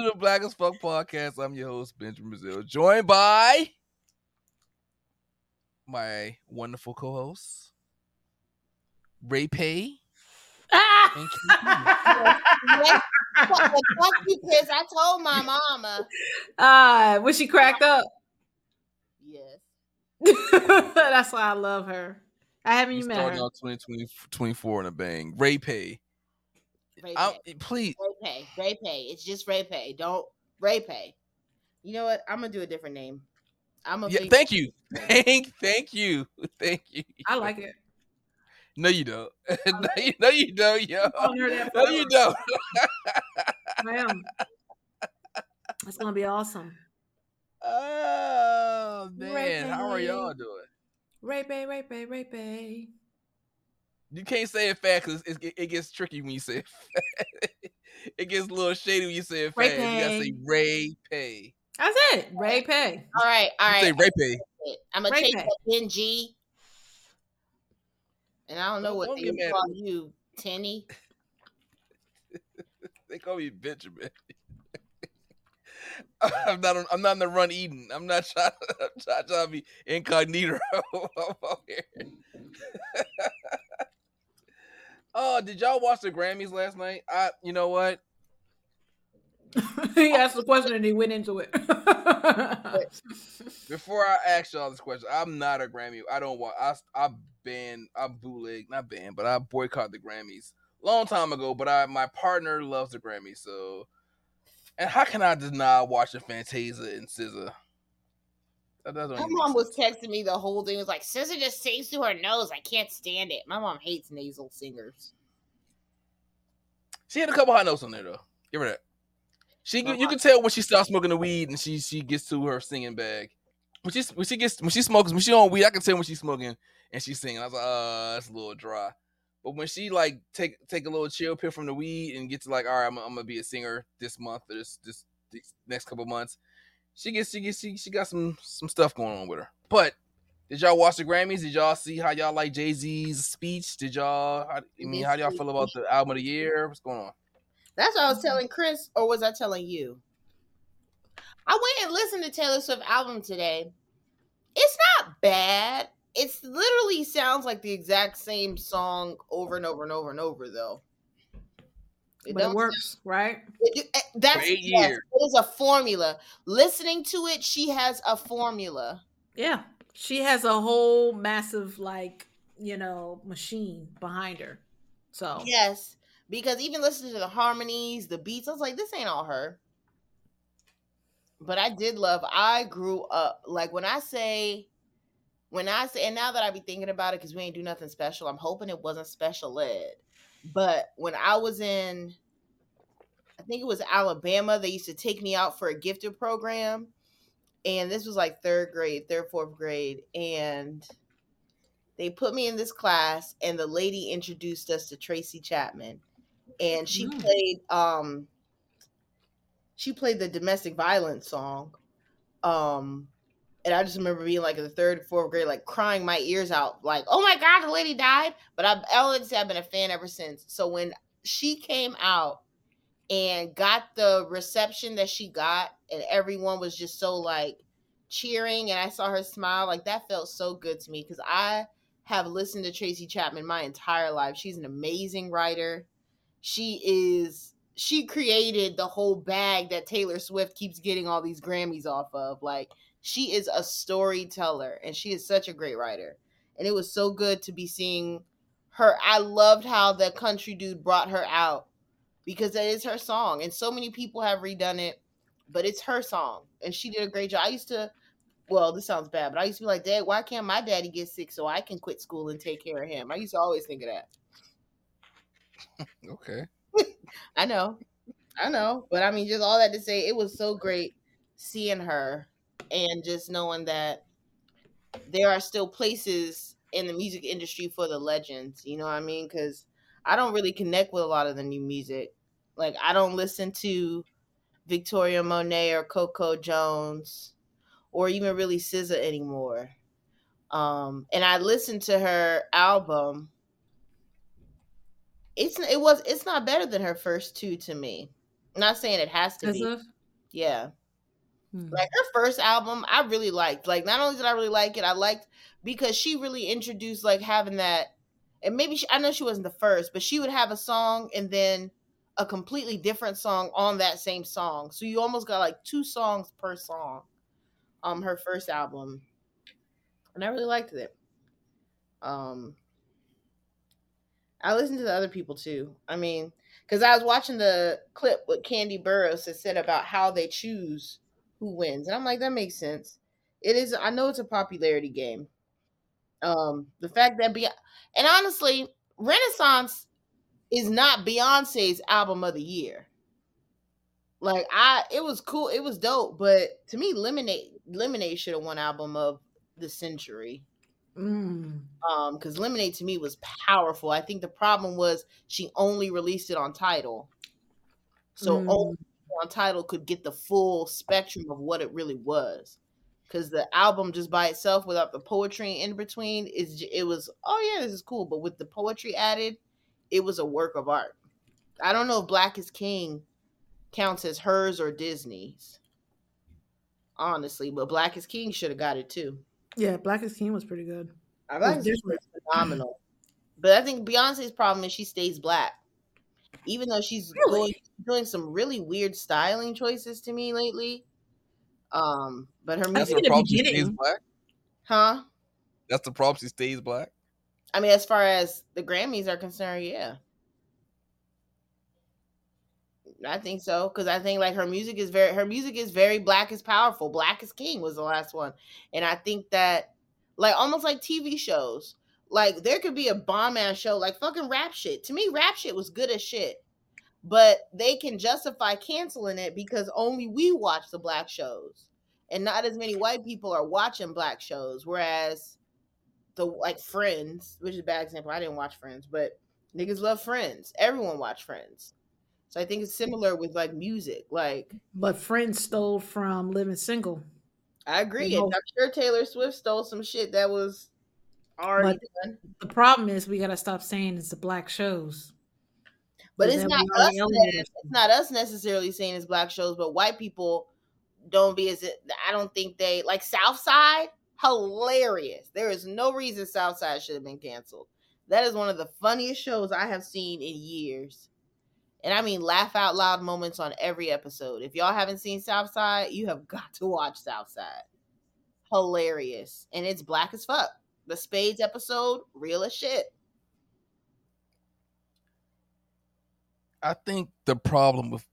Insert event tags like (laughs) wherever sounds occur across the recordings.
Welcome to the Black as Fuck podcast. I'm your host, Benjamin Braziel, joined by my wonderful co-host, Ray Pay. Ah! yes, fuck you, Chris. I told my mama. Ah, uh, was she cracked up? Yes. (laughs) That's why I love her. I haven't even met her. Starting out 2020, 24 in a bang. Ray Pay. Ray I'm, Pay. Eh, please. Ray Pay. Ray Pay. It's just Ray Pay. Don't Ray Pay. You know what? I'm gonna do a different name. I'm a Yeah, thank you. (laughs) Thank, thank you. (laughs) Thank you. I like it. No, you don't. (laughs) no, you, no, you don't, yo. calling her that No, you don't. I am. It's gonna be awesome. Oh Ray man, how are y'all doing? Ray Bay, Ray Bay, Ray Bay. You can't say it fast because it, it gets tricky when you say it. Fast. (laughs) it gets a little shady when you say it Ray fast. You gotta say Pay. Ray Pay. That's it. Ray Pay. All right, all right. You say. Ray Pay. I'm gonna take Pay. that Ben G. And I don't know Don't- what don't they get would call you, Tenny. (laughs) They call me Benjamin. (laughs) I'm not. On, I'm not in the run eating. I'm not trying. I'm trying, trying to be incognito. I'm out here. Oh, did y'all watch the Grammys last night? I. You know what? (laughs) he asked the question and he went into it. (laughs) Before I ask y'all this question, I'm not a Grammy. I don't watch. I I ban. I bootleg. Not ban, but I boycott the Grammys long time ago. But I my partner loves the Grammys, so. And how can I deny watching Fantasia and SZA? That doesn't My mom was texting me the whole thing. It was like, SZA just sings through her nose. I can't stand it. My mom hates nasal singers. She had a couple hot notes on there though. Give her that. She you can tell when she starts smoking the weed and she she gets to her singing bag. When she when she gets when she smokes when she on weed, I can tell when she's smoking and she's singing. I was like, uh, that's a little dry. But when she like take take a little chill pill from the weed and get to like, all right, I'm, I'm gonna be a singer this month or this this these next couple months, she gets she gets she, she got some some stuff going on with her. But did y'all watch the Grammys? Did y'all see how y'all like Jay Z's speech? Did y'all? How, I mean, how do y'all feel about the album of the year? What's going on? That's what I was telling Chris, or was I telling you? I went and listened to Taylor Swift album today. It's not bad. It's literally sounds like the exact same song over and over and over and over, though. It but it works, right? it- it- eh, that's eight yes, years. it is a formula. Listening to it, she has a formula. Yeah. She has a whole massive, like, you know, machine behind her. So Yes, because even listening to the harmonies, the beats, I was like, this ain't all her. But I did love. I grew up like when I say, when I say, and now that I be thinking about it, because we ain't do nothing special. I'm hoping it wasn't special ed. But when I was in, I think it was Alabama, they used to take me out for a gifted program, and this was like third grade, third fourth grade, and they put me in this class and the lady introduced us to Tracy Chapman. And she Mm. played um she played the domestic violence song. Um and I just remember being like in the third fourth grade like crying my ears out like oh my god the lady died but I've I would say I've been a fan ever since so when she came out and got the reception that she got and everyone was just so like cheering and I saw her smile like that felt so good to me because I have listened to Tracy Chapman my entire life. She's an amazing writer. She is she created the whole bag that Taylor Swift keeps getting all these Grammys off of. Like she is a storyteller and she is such a great writer. And it was so good to be seeing her. I loved how the country dude brought her out because that is her song and so many people have redone it, but it's her song and she did a great job. I used to well, this sounds bad, but I used to be like, Dad, why can't my daddy get sick so I can quit school and take care of him? I used to always think of that. (laughs) Okay. (laughs) I know. I know. But I mean, just all that to say, it was so great seeing her and just knowing that there are still places in the music industry for the legends. You know what I mean? Because I don't really connect with a lot of the new music. Like, I don't listen to Victoria Monet or Coco Jones or even really SZA anymore. Um, and I listened to her album. It's it was it's not better than her first two to me. not saying it has to be. Of? Yeah. Hmm. Like her first album, I really liked. Like, not only did I really like it, I liked because she really introduced like having that. And maybe she, I know she wasn't the first, but she would have a song and then a completely different song on that same song. So you almost got like two songs per song. Um, her first album, and I really liked it. Um, I listened to the other people too. I mean, because I was watching the clip what Kandi Burruss has said about how they choose who wins, and I'm like, that makes sense. It is. I know it's a popularity game. Um, the fact that Beyonce, and honestly, Renaissance is not Beyonce's album of the year. Like I, it was cool, it was dope, but to me, Lemonade, Lemonade should have won album of the century. Mm. Um, because Lemonade to me was powerful. I think the problem was she only released it on Tidal, so Mm. only on Tidal could get the full spectrum of what it really was. Because the album just by itself, without the poetry in between, is it was oh yeah, this is cool, but with the poetry added, it was a work of art. I don't know if Black is King counts as hers or Disney's, honestly, but Black is King should have got it too. Yeah, Black is King was pretty good. I is King was phenomenal, but I think Beyonce's problem is she stays black, even though she's Really? doing, doing some really weird styling choices to me lately. Um, but her music, in the the problem. She stays black. huh? That's the problem. She stays black. I mean, as far as the Grammys are concerned, yeah. I think so because I think like her music is very her music is very black is powerful. Black is king was the last one, and I think that like almost like TV shows, like there could be a bomb ass show like fucking rap shit. To me, rap shit was good as shit, but they can justify canceling it because only we watch the black shows, and not as many white people are watching black shows. Whereas the like Friends, which is a bad example. I didn't watch Friends, but niggas love Friends. Everyone watch Friends. So I think it's similar with like music. Like But Friends stole from Living Single. I agree. I'm sure Taylor Swift stole some shit that was already done. The problem is we gotta stop saying it's the black shows. But it's not us. It's not us necessarily saying it's black shows, but white people don't be as I don't think they like Southside. Hilarious. There is no reason Southside should have been canceled. That is one of the funniest shows I have seen in years. And I mean laugh out loud moments on every episode. If y'all haven't seen Southside, you have (laughs) got to watch Southside. Hilarious. And it's black as fuck. The Spades episode, real as shit. I think the problem with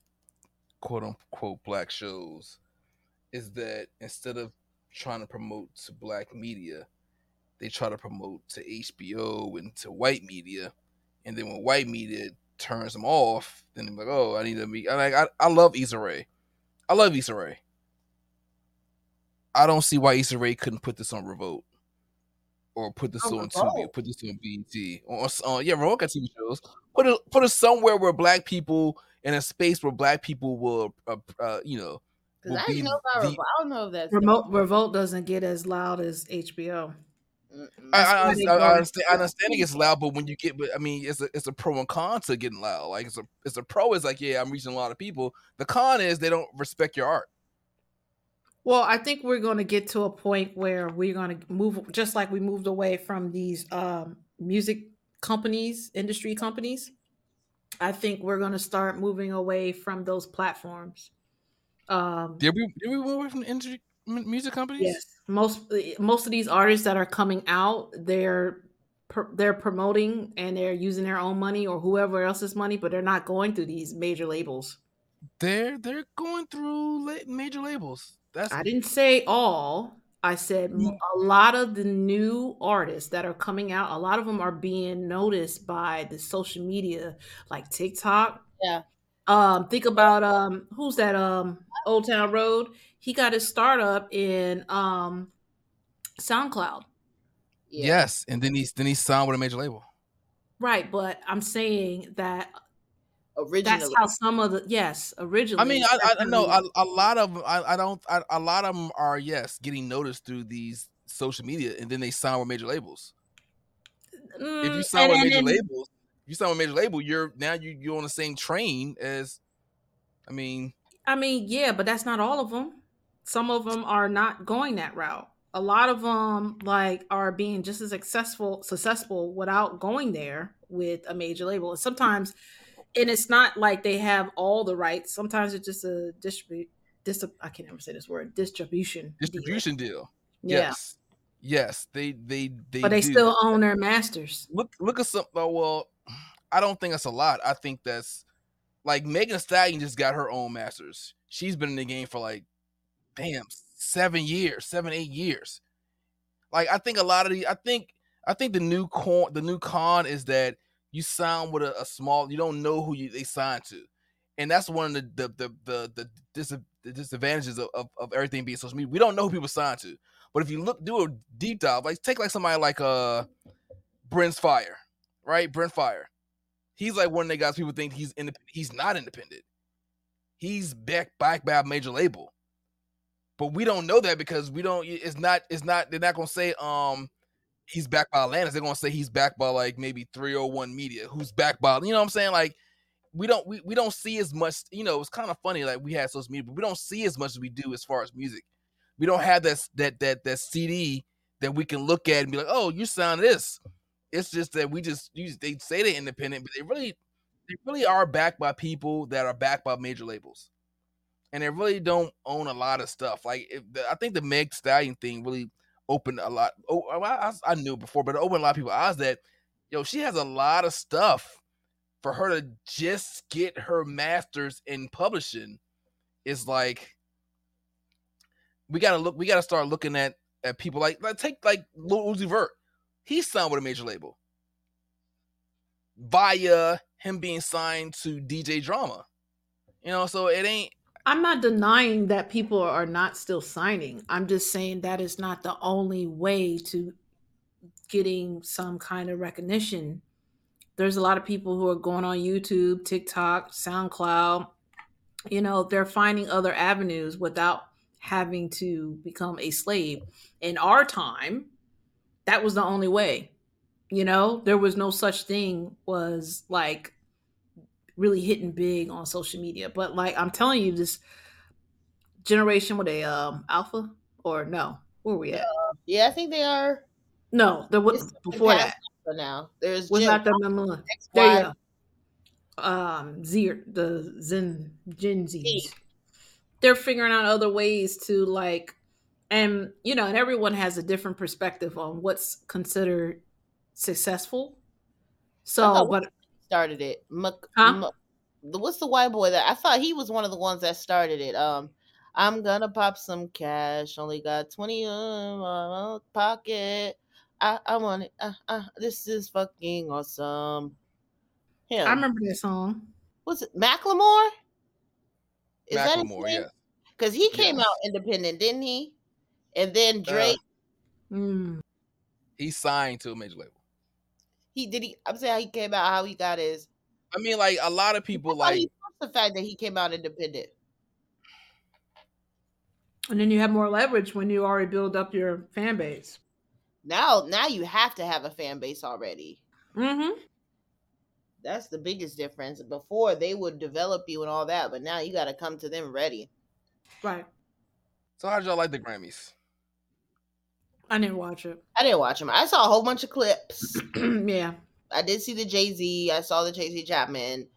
quote unquote black shows is that instead of trying to promote to black media, they try to promote to HBO and to white media. And then when white media turns them off, then they're like, oh, I need to be. I, like, I, I love Issa Rae. I love Issa Rae. I don't see why Issa Rae couldn't put this on Revolt or put this On on Tubi or put this on BET or on yeah, Revolt got TV shows. Put it put it somewhere where black people in a space where black people will uh, uh, you know Because I be didn't know about the- Revolt. I don't know if that's Remote Revolt doesn't get as loud as HBO. I, I, I, I, understand. I understand it gets loud, but when you get, but I mean, it's a it's a pro and con to getting loud. Like it's a it's a pro is like, yeah, I'm reaching a lot of people. The con is they don't respect your art. Well, I think we're going to get to a point where we're going to move, just like we moved away from these um, music companies, industry companies. I think we're going to start moving away from those platforms. Um, Did we did we move away from industry music companies? yes, most most of these artists that are coming out, they're they're promoting and they're using their own money or whoever else's money, but they're not going through these major labels. They're they're going through major labels. That's I didn't say all. I said a lot of the new artists that are coming out, a lot of them are being noticed by the social media like TikTok. Yeah. Um, think about um who's that um Old Town Road? He got his startup in um SoundCloud. Yeah. yes, and then he's then he signed with a major label. Right, but I'm saying that Originally. that's how some of the yes, originally. I mean, I, I, know a, a lot of I, I don't I, a lot of them are yes getting noticed through these social media, and then they sign with major labels. If you Mm, sign and- with major and- labels, if you sign with major label, you're now you you're on the same train as I mean, I mean, yeah, but that's not all of them. Some of them are not going that route. A lot of them like are being just as successful successful without going there with a major label. And sometimes and it's not like they have all the rights. Sometimes it's just a distribute dis I can never say this word, distribution. distribution deal. deal. Yeah. Yes. Yes, they they they But they do. still own their masters. look look at some oh, well i don't think that's a lot i think that's like megan Thee stallion just got her own masters she's been in the game for like damn seven years seven eight years like i think a lot of the i think i think the new con the new con is that you sign with a, a small you don't know who you they signed to and that's one of the the the the, the, the disadvantages of, of, of everything being social media we don't know who people signed to but if you look do a deep dive like take like somebody like uh Brent Faiyaz, right? Brent Faiyaz. He's like one of the guys people think he's independent. He's not independent. He's back back by a major label. But we don't know that because we don't it's not it's not they're not gonna say um he's backed by Atlantic. They're gonna say he's backed by like maybe 301 media, who's backed by you know what I'm saying? Like we don't we, we don't see as much, you know, it's kind of funny like we had social media, but we don't see as much as we do as far as music. We don't have that that that that CD that we can look at and be like, oh, you sound this. It's just that we just use they say they're independent, but they really they really are backed by people that are backed by major labels, and they really don't own a lot of stuff. Like the, I think the Meg Stallion thing really opened a lot. Oh, I, I knew before, but it opened a lot of people's eyes that yo she has a lot of stuff for her to just get her masters in publishing is like we gotta look. We gotta start looking at at people like like take like Lil Uzi Vert. He signed with a major label via him being signed to DJ Drama. You know, so it ain't. I'm not denying that people are not still signing. I'm just saying that is not the only way to getting some kind of recognition. There's a lot of people who are going on YouTube, TikTok, SoundCloud. You know, they're finding other avenues without having to become a slave. In our time, that was the only way. You know, there was no such thing was like really hitting big on social media. But like I'm telling you, this generation with a um alpha or no, where are we at? Yeah, I think they are. No, there was before that. Now, there's Was Gen not the millennial. There you go. Um, Z, the Zen Gen Zs. Z. They're figuring out other ways to like, and you know, and everyone has a different perspective on what's considered successful. So, but started it. Mc, Huh? Mc- the- what's the white boy that I thought he was one of the ones that started it. Um, I'm gonna pop some cash. Only got twenty in my pocket. I I want it. Uh, uh, this is fucking awesome. Him. I remember that song. What's it? Macklemore. Macklemore, yeah. Because he came Yes. out independent, didn't he? And then Uh, Drake. Mm. He signed to a major label. He did he. I'm saying how he came out. How he got his. I mean, like a lot of people like the fact that he came out independent. And then you have more leverage when you already build up your fan base. Now, now you have to have a fan base already. Mm-hmm. That's the biggest difference. Before they would develop you and all that, but now you got to come to them ready. Right. So how'd y'all like the Grammys? I didn't watch it. I didn't watch them. I saw a whole bunch of clips. (clears throat) yeah. I did see the Jay Z. I saw the Jay Z Chapman.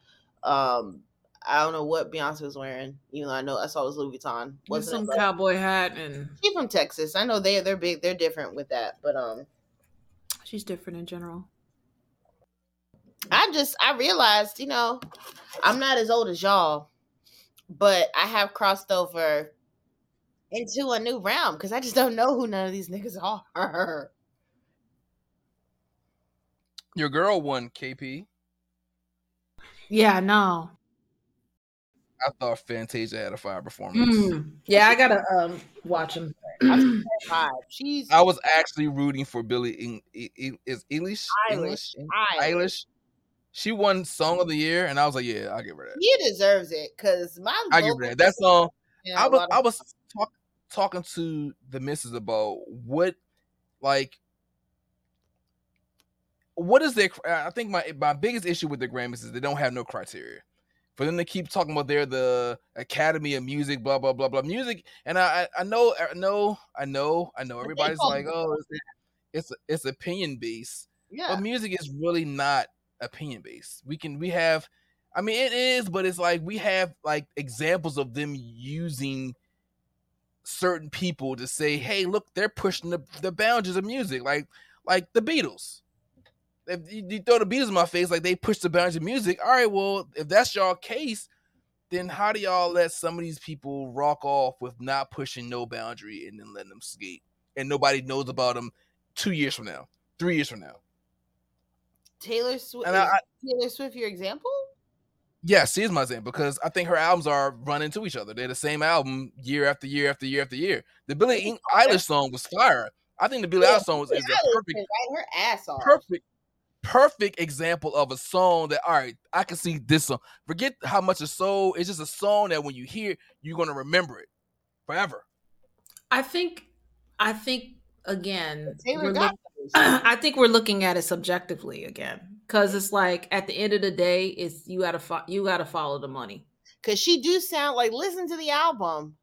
Um, I don't know what Beyonce was wearing, even though I know I saw it was Louis Vuitton. With Wasn't some it? Cowboy hat and She from Texas. I know they they're big. They're different with that. But um, she's different in general. I just I realized, you know, I'm not as old as y'all, but I have crossed over into a new realm because I just don't know who none of these niggas are. Your girl won KP. Yeah, no. I thought Fantasia had a fire performance. Mm. Yeah, I gotta um watch him. She's I was actually rooting for Billie. In, I- I- is Eilish? Eilish. Eilish. Eilish. She won Song of the Year, and I was like, "Yeah, I'll give her that. She deserves it because my I give her that." That song. Yeah, I a was I was talk, talking to the missus about what like what is their I think my my biggest issue with the Grammys is they don't have no criteria. for them to keep talking about they're the Academy of Music, blah blah blah blah music. And I I know I know I know I know everybody's like, oh, it's it's, it's opinion based. Yeah. But music is really not opinion based. We can we have I mean it is, but it's like we have like examples of them using certain people to say, hey, look, they're pushing the, the boundaries of music, like like the Beatles. If you, you throw the Beatles in my face, like they push the boundaries of music, all right, well, if that's y'all case, then how do y'all let some of these people rock off with not pushing no boundary and then letting them skate? And nobody knows about them two years from now, three years from now. Taylor Swift. And I- I- Taylor Swift, your example? Yes, she is my example because I think her albums are running to each other. They're the same album year after year after year after year. The Billie Eil- Eilish song was fire. I think the Billie Yeah, Eilish song was is a perfect, her ass off. perfect, perfect example of a song that all right, I can see this song. Forget how much it's sold. It's just a song that when you hear, you're gonna remember it forever. I think, I think again, we're look- (clears throat) I think we're looking at it subjectively again because it's like at the end of the day, it's you gotta fo- you gotta follow the money. Cause she do sound like listen to the album.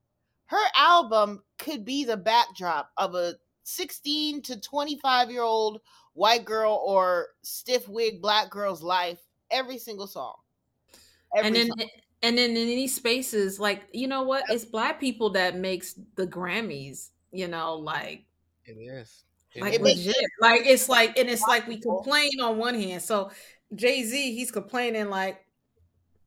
Her album could be the backdrop of a 16 to 25 year old white girl or stiff wig black girl's life. Every single song. Every and then song. and then in these spaces, like you know what, it's black people that makes the Grammys. You know, like It is. Like It legit. sense. Like it's like and it's like we complain on one hand. So Jay Z, he's complaining like,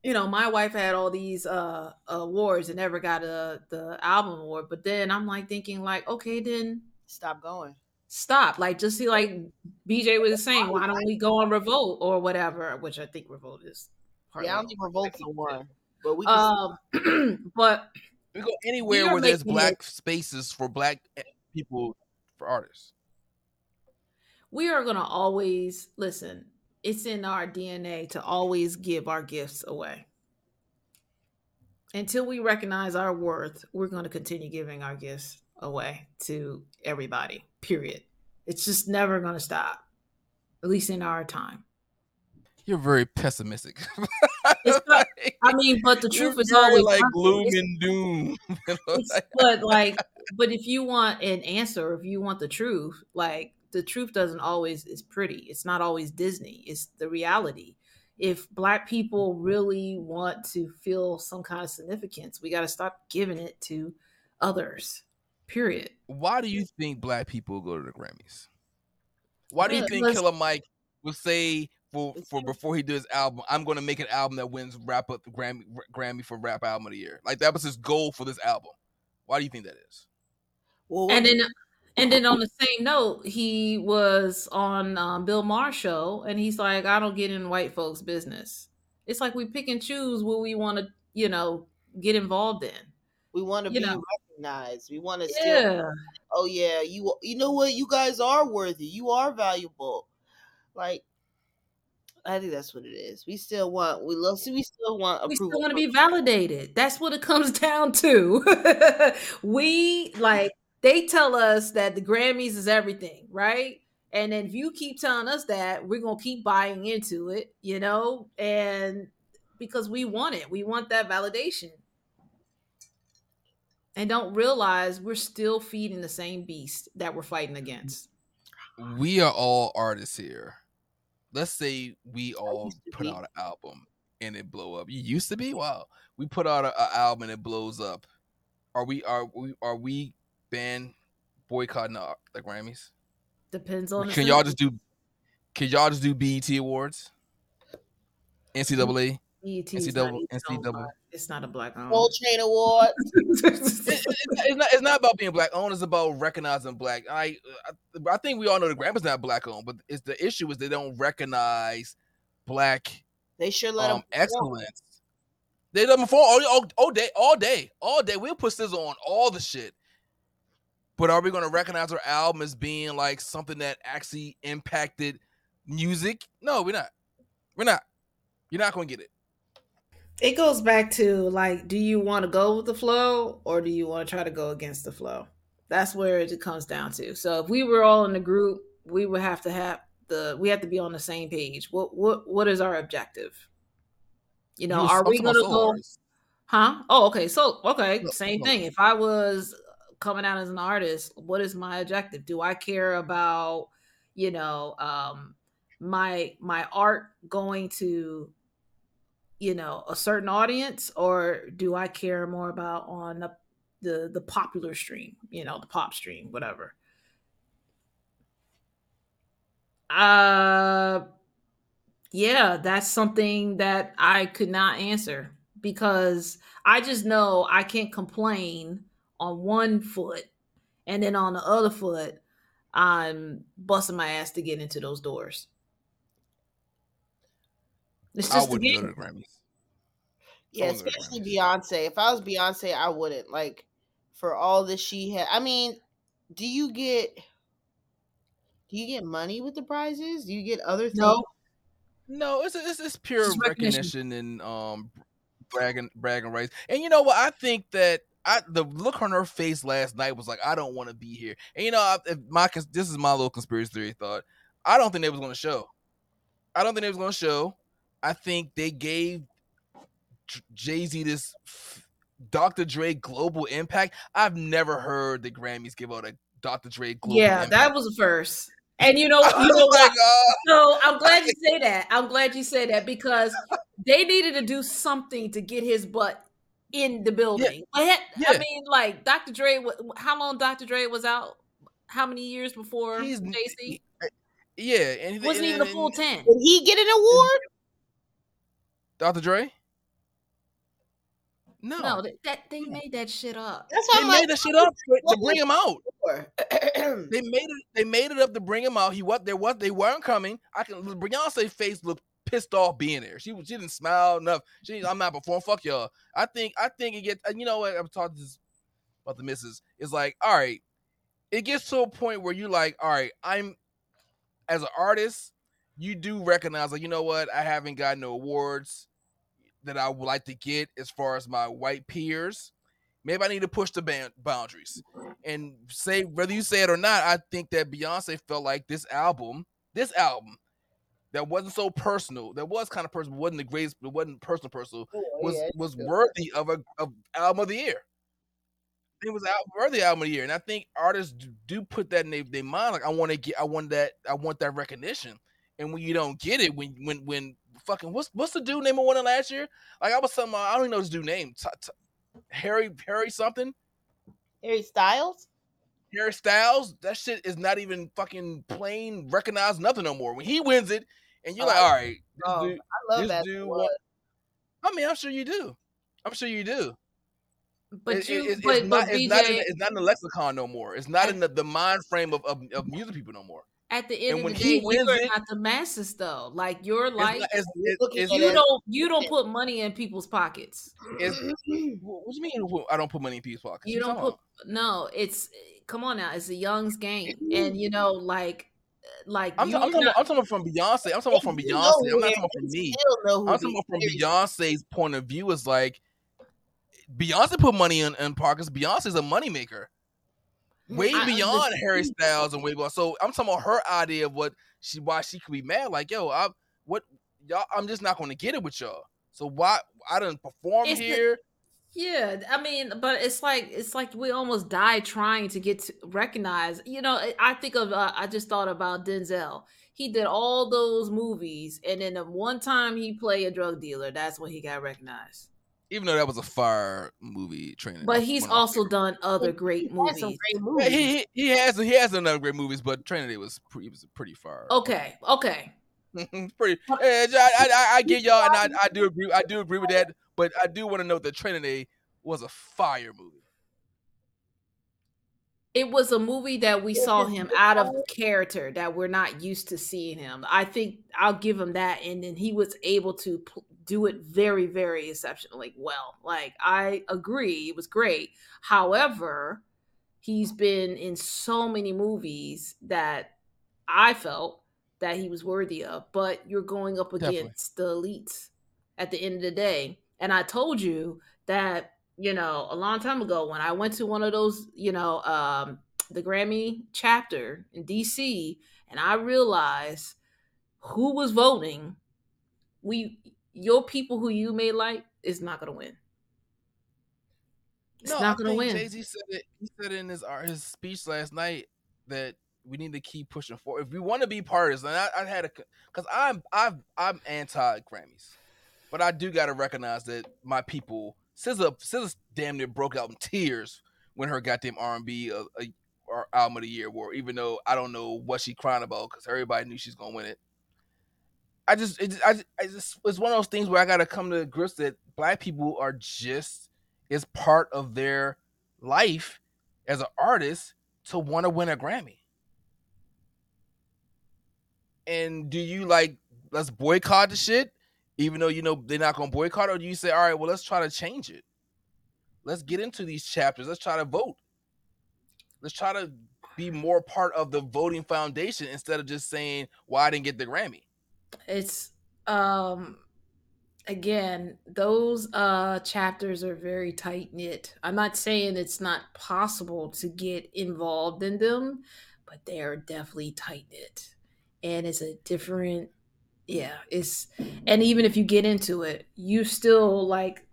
you know, my wife had all these uh awards and never got a the album award. But then I'm like thinking like, okay, then Stop going. stop. Like just see like BJ was saying, why don't we go on Revolt or whatever? Which I think Revolt is part Yeah, I of don't think Revolt's the one. But we can Um, (clears throat) but We go anywhere where there's making black spaces for black eh, people for artists. We are going to always listen it's in our dna to always give our gifts away until we recognize our worth we're going to continue giving our gifts away to everybody period it's just never going to stop at least in our time You're very pessimistic. (laughs) Not- i mean but the you're truth is always like gloom It's- and doom. (laughs) You know, but like but if you want an answer if you want the truth like the truth doesn't always is pretty it's not always disney it's the reality if black people really want to feel some kind of significance we got to stop giving it to others period why do you think black people go to the Grammys? Why do you Yeah, think because- Killer Mike would say for for before he did his album, I'm going to make an album that wins rap up the Grammy Grammy for rap album of the year? Like that was his goal for this album. Why do you think that is? well, and then and then on the same note he was on um, bill maher show and he's like i don't get in white folks business it's like we pick and choose what we want to you know get involved in we want to be know. recognized. We want to still oh yeah, you you know what? You guys are worthy. You are valuable. Like I think that's what it is. We still want we love we still want approval. we still want to be validated. That's what it comes (laughs) down to. we like they tell us that the Grammys is everything, right? And then if you keep telling us that, we're gonna keep buying into it, you know, and because we want it, we want that validation. And don't realize we're still feeding the same beast that we're fighting against. We are all artists here. Let's say we all put out an album and it blow up. You used to be wow. We put out an album and it blows up. Are we are we are we banned boycotting the, the Grammys? Depends on the Can y'all just do? Can y'all just do BET awards? NCAA. BET is NCAA not NCAA. It's not a black owned. Soul Train Award. (laughs) It- it- it's, not, it's not about being black owned. It's about recognizing black. I, I I think we all know the Grammys not black owned, but it's the issue is they don't recognize black They sure let um, them excellence. They done before all, all, all day, all day, all day. We'll put this on all the shit. But are we going to recognize our album as being like something that actually impacted music? No, we're not. We're not. You're not going to get it. it goes back to like do you want to go with the flow or do you want to try to go against the flow that's where it comes down to so if we were all in the group we would have to have the we have to be on the same page what what what is our objective You know, are we gonna go? Huh? Oh, okay. So okay, No, same no. thing. If I was coming out as an artist, what is my objective? Do I care about, you know, um my my art going to you know a certain audience or do i care more about on the the, the popular stream you know the pop stream whatever uh yeah that's something that i could not answer because i just know i can't complain on one foot and then on the other foot i'm busting my ass to get into those doors it's I just a wouldn't go game. to the Grammys. Yeah, especially Grammys. Beyonce. If I was Beyonce, I wouldn't like for all that she had. I mean, do you get do you get money with the prizes? Do you get other things? No, No, it's it's, it's pure Just recognition. recognition and um bragging bragging rights. And you know what? I think that I the look on her face last night was like, I don't want to be here. And you know, I, if my this is my little conspiracy theory thought. I don't think they was going to show. I don't think they was going to show. I think they gave Jay Z this Dr. Dre global impact. I've never heard the Grammys give out a Dr. Dre global yeah, impact. that was the first. And you know, (laughs) you know what? like, oh. So I'm glad you say that. I'm glad you say that because they needed to do something to get his butt in the building. I, had- I mean, like Dr. Dre. How long Dr. Dre was out? How many years before he's Jay Z? Uh, yeah, and he- Wasn't and- even a and- full ten. Did he get an award? Dr. Dre? No. No, that, that they made that shit up. That's why they I'm made like, that shit up to what bring him out. They made it. They made it up to bring him out. He what there was. They weren't coming. I can. Beyonce face looked pissed off being there. She was. She didn't smile enough. She. I'm not performing. Fuck y'all. I think. I think it gets. You know what? I'm talking this about the misses. It's like all right. It gets to a point where you like all right. I'm as an artist. You do recognize like you know what? I haven't gotten no awards that I would like to get as far as my white peers. Maybe I need to push the ban- boundaries and say whether you say it or not. I think that Beyonce felt like this album, this album, that wasn't so personal, that was kind of personal, wasn't the greatest, it wasn't personal, personal, was yeah, was worthy of a of album of the year. It was al- worthy album of the year, and I think artists do, put that in their, their mind. Like I want to get, I want that, I want that recognition. And when you don't get it, when when when fucking what's what's the dude name of winner last year? Like I was talking about, I don't even know this dude name. T- t- Harry Harry something. Harry Styles. Harry Styles, that shit is not even fucking plain recognized nothing no more. When he wins it, and you're Oh, like, all right, this Oh, dude, I love that. dude won- I mean, I'm sure you do. I'm sure you do. But It- it- you, it's, but, it's but not, it's BJ, not in the, it's not in the lexicon no more. It's not in the, the mind frame of, of, of music people no more. at the end and of the day, you are it- not the masses though. Like your It's, life, it's, it's, it's, you it- don't you don't put money in people's pockets. it's- what do you mean? I don't put money in people's pockets. You don't put no. It's come on now. It's a young's game, and you know, like, like I'm, you I'm, talking not- I'm talking from Beyonce. I'm talking from Beyonce. I'm not talking about from me. Still know who I'm talking about from Beyonce's point of view. Is like Beyonce put money in, in pockets. Beyonce's a moneymaker. Mm, way I beyond Harry. Styles and way beyond. So I'm talking about her idea of what she why she could be mad. Like, yo, I what y'all I'm just not gonna get it with y'all. So why I didn't perform It's the- here. Yeah, I mean, but it's like it's like we almost die trying to get to recognize. You know, I- I think of uh, I just thought about Denzel. He did all those movies, and then the one time he played a drug dealer, that's when he got recognized. Even though that was a fire movie training. But he's also done other great He had movies. great Yeah, movies. he, he he has he has done other great movies, but Training Day was pretty was pretty fire. Okay, okay. (laughs) pretty. Eh, I, I, I, I get y'all, and I, I do agree. I do agree with that. But I do want to note that Training Day was a fire movie. It was a movie that we saw him out of character that we're not used to seeing him. I think I'll give him that, and then he was able to pl- do it very, very exceptionally well. Like I agree, it was great. However, he's been in so many movies that I felt that he was worthy of. But you're going up Definitely. against the elites at the end of the day, and I told you that you know a long time ago when I went to one of those, you know, um, the Grammy chapter in DC, and I realized who was voting. We your people who you may like is not gonna win. It's no, not gonna win. Jay Z said it. He said it in his uh, his speech last night that we need to keep pushing forward. If we want to be part of this, and I, I had a because I'm I'm I'm anti Grammys, but I do got to recognize that my people SZA SZA damn near broke out in tears when her goddamn R and B uh, or album of the year award. Even though I don't know what she crying about because everybody knew she's gonna win it. I just, it, I, I just, it's one of those things where I got to come to grips that black people are just is part of their life as an artist to want to win a Grammy. And do you like let's boycott the shit, even though you know they're not gonna boycott, or do you say, all right, well, let's try to change it. Let's get into these chapters. Let's try to vote. Let's try to be more part of the voting foundation instead of just saying, "Well, I didn't get the Grammy." It's um again, those uh chapters are very tight knit. I'm not saying it's not possible to get involved in them, but they are definitely tight knit. And it's a different yeah, it's and even if you get into it, you still like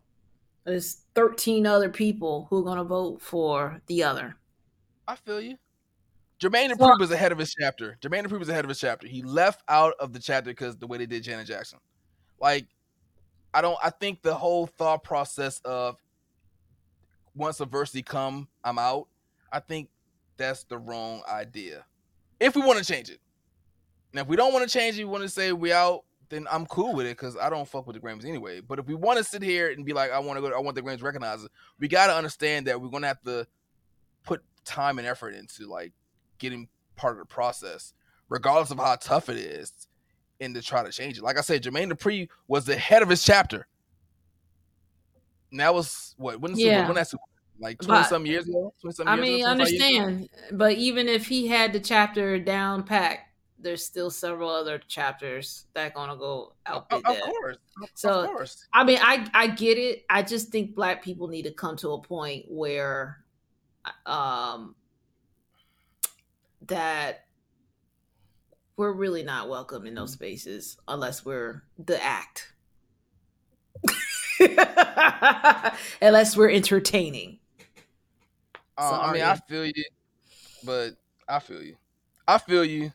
there's 13 other people who are gonna vote for the other. I feel you. Jermaine So- Dupri was ahead of his chapter. Jermaine Dupri was ahead of his chapter. He left out of the chapter because the way they did Janet Jackson. Like, I don't. I think the whole thought process of once adversity come, I'm out. I think that's the wrong idea. If we want to change it, now if we don't want to change it, we want to say we out. Then I'm cool with it because I don't fuck with the Grammys anyway. But if we want to sit here and be like, I want to go, I want the Grammys recognized, we got to understand that we're gonna have to put time and effort into like getting part of the process, regardless of how tough it is, and to try to change it. Like I said, Jermaine Dupri was the head of his chapter. And that was what when, Yeah. when that's like twenty But- some years ago. 20 some I years mean, ago, 25 years ago? understand, but even if he had the chapter down packed, there's still several other chapters that gonna go Of, outbid of course, of So- course. I mean, I I get it. I just think black people need to come to a point where, um, that we're really not welcome in those spaces unless we're the act, (laughs) unless we're entertaining. Uh, I mean, I feel you, but I feel you. I feel you,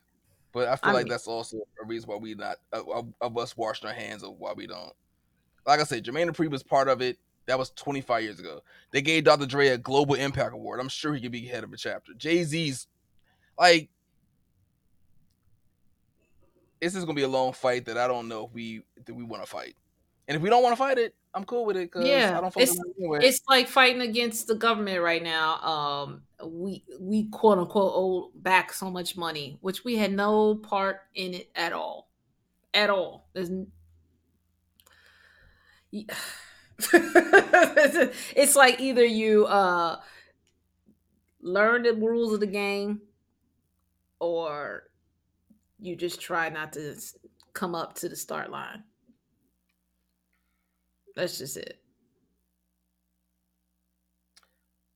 but I feel I like mean- that's also a reason why we not uh, of, of us washing our hands of why we don't. Like I said, Jermaine Dupri was part of it. That was 25 years ago. They gave Dr. Dre a Global Impact Award. I'm sure he could be head of a chapter. Jay Z's like this is gonna be a long fight that I don't know if we that we want to fight. And if we don't want to fight it, I'm cool with it because Yeah, I don't it's- anyway. it's like fighting against the government right now. Um, we we quote unquote owe back so much money, which we had no part in it at all, at all. There's, (sighs) it's like either you uh learn the rules of the game, or you just try not to come up to the start line. That's just it.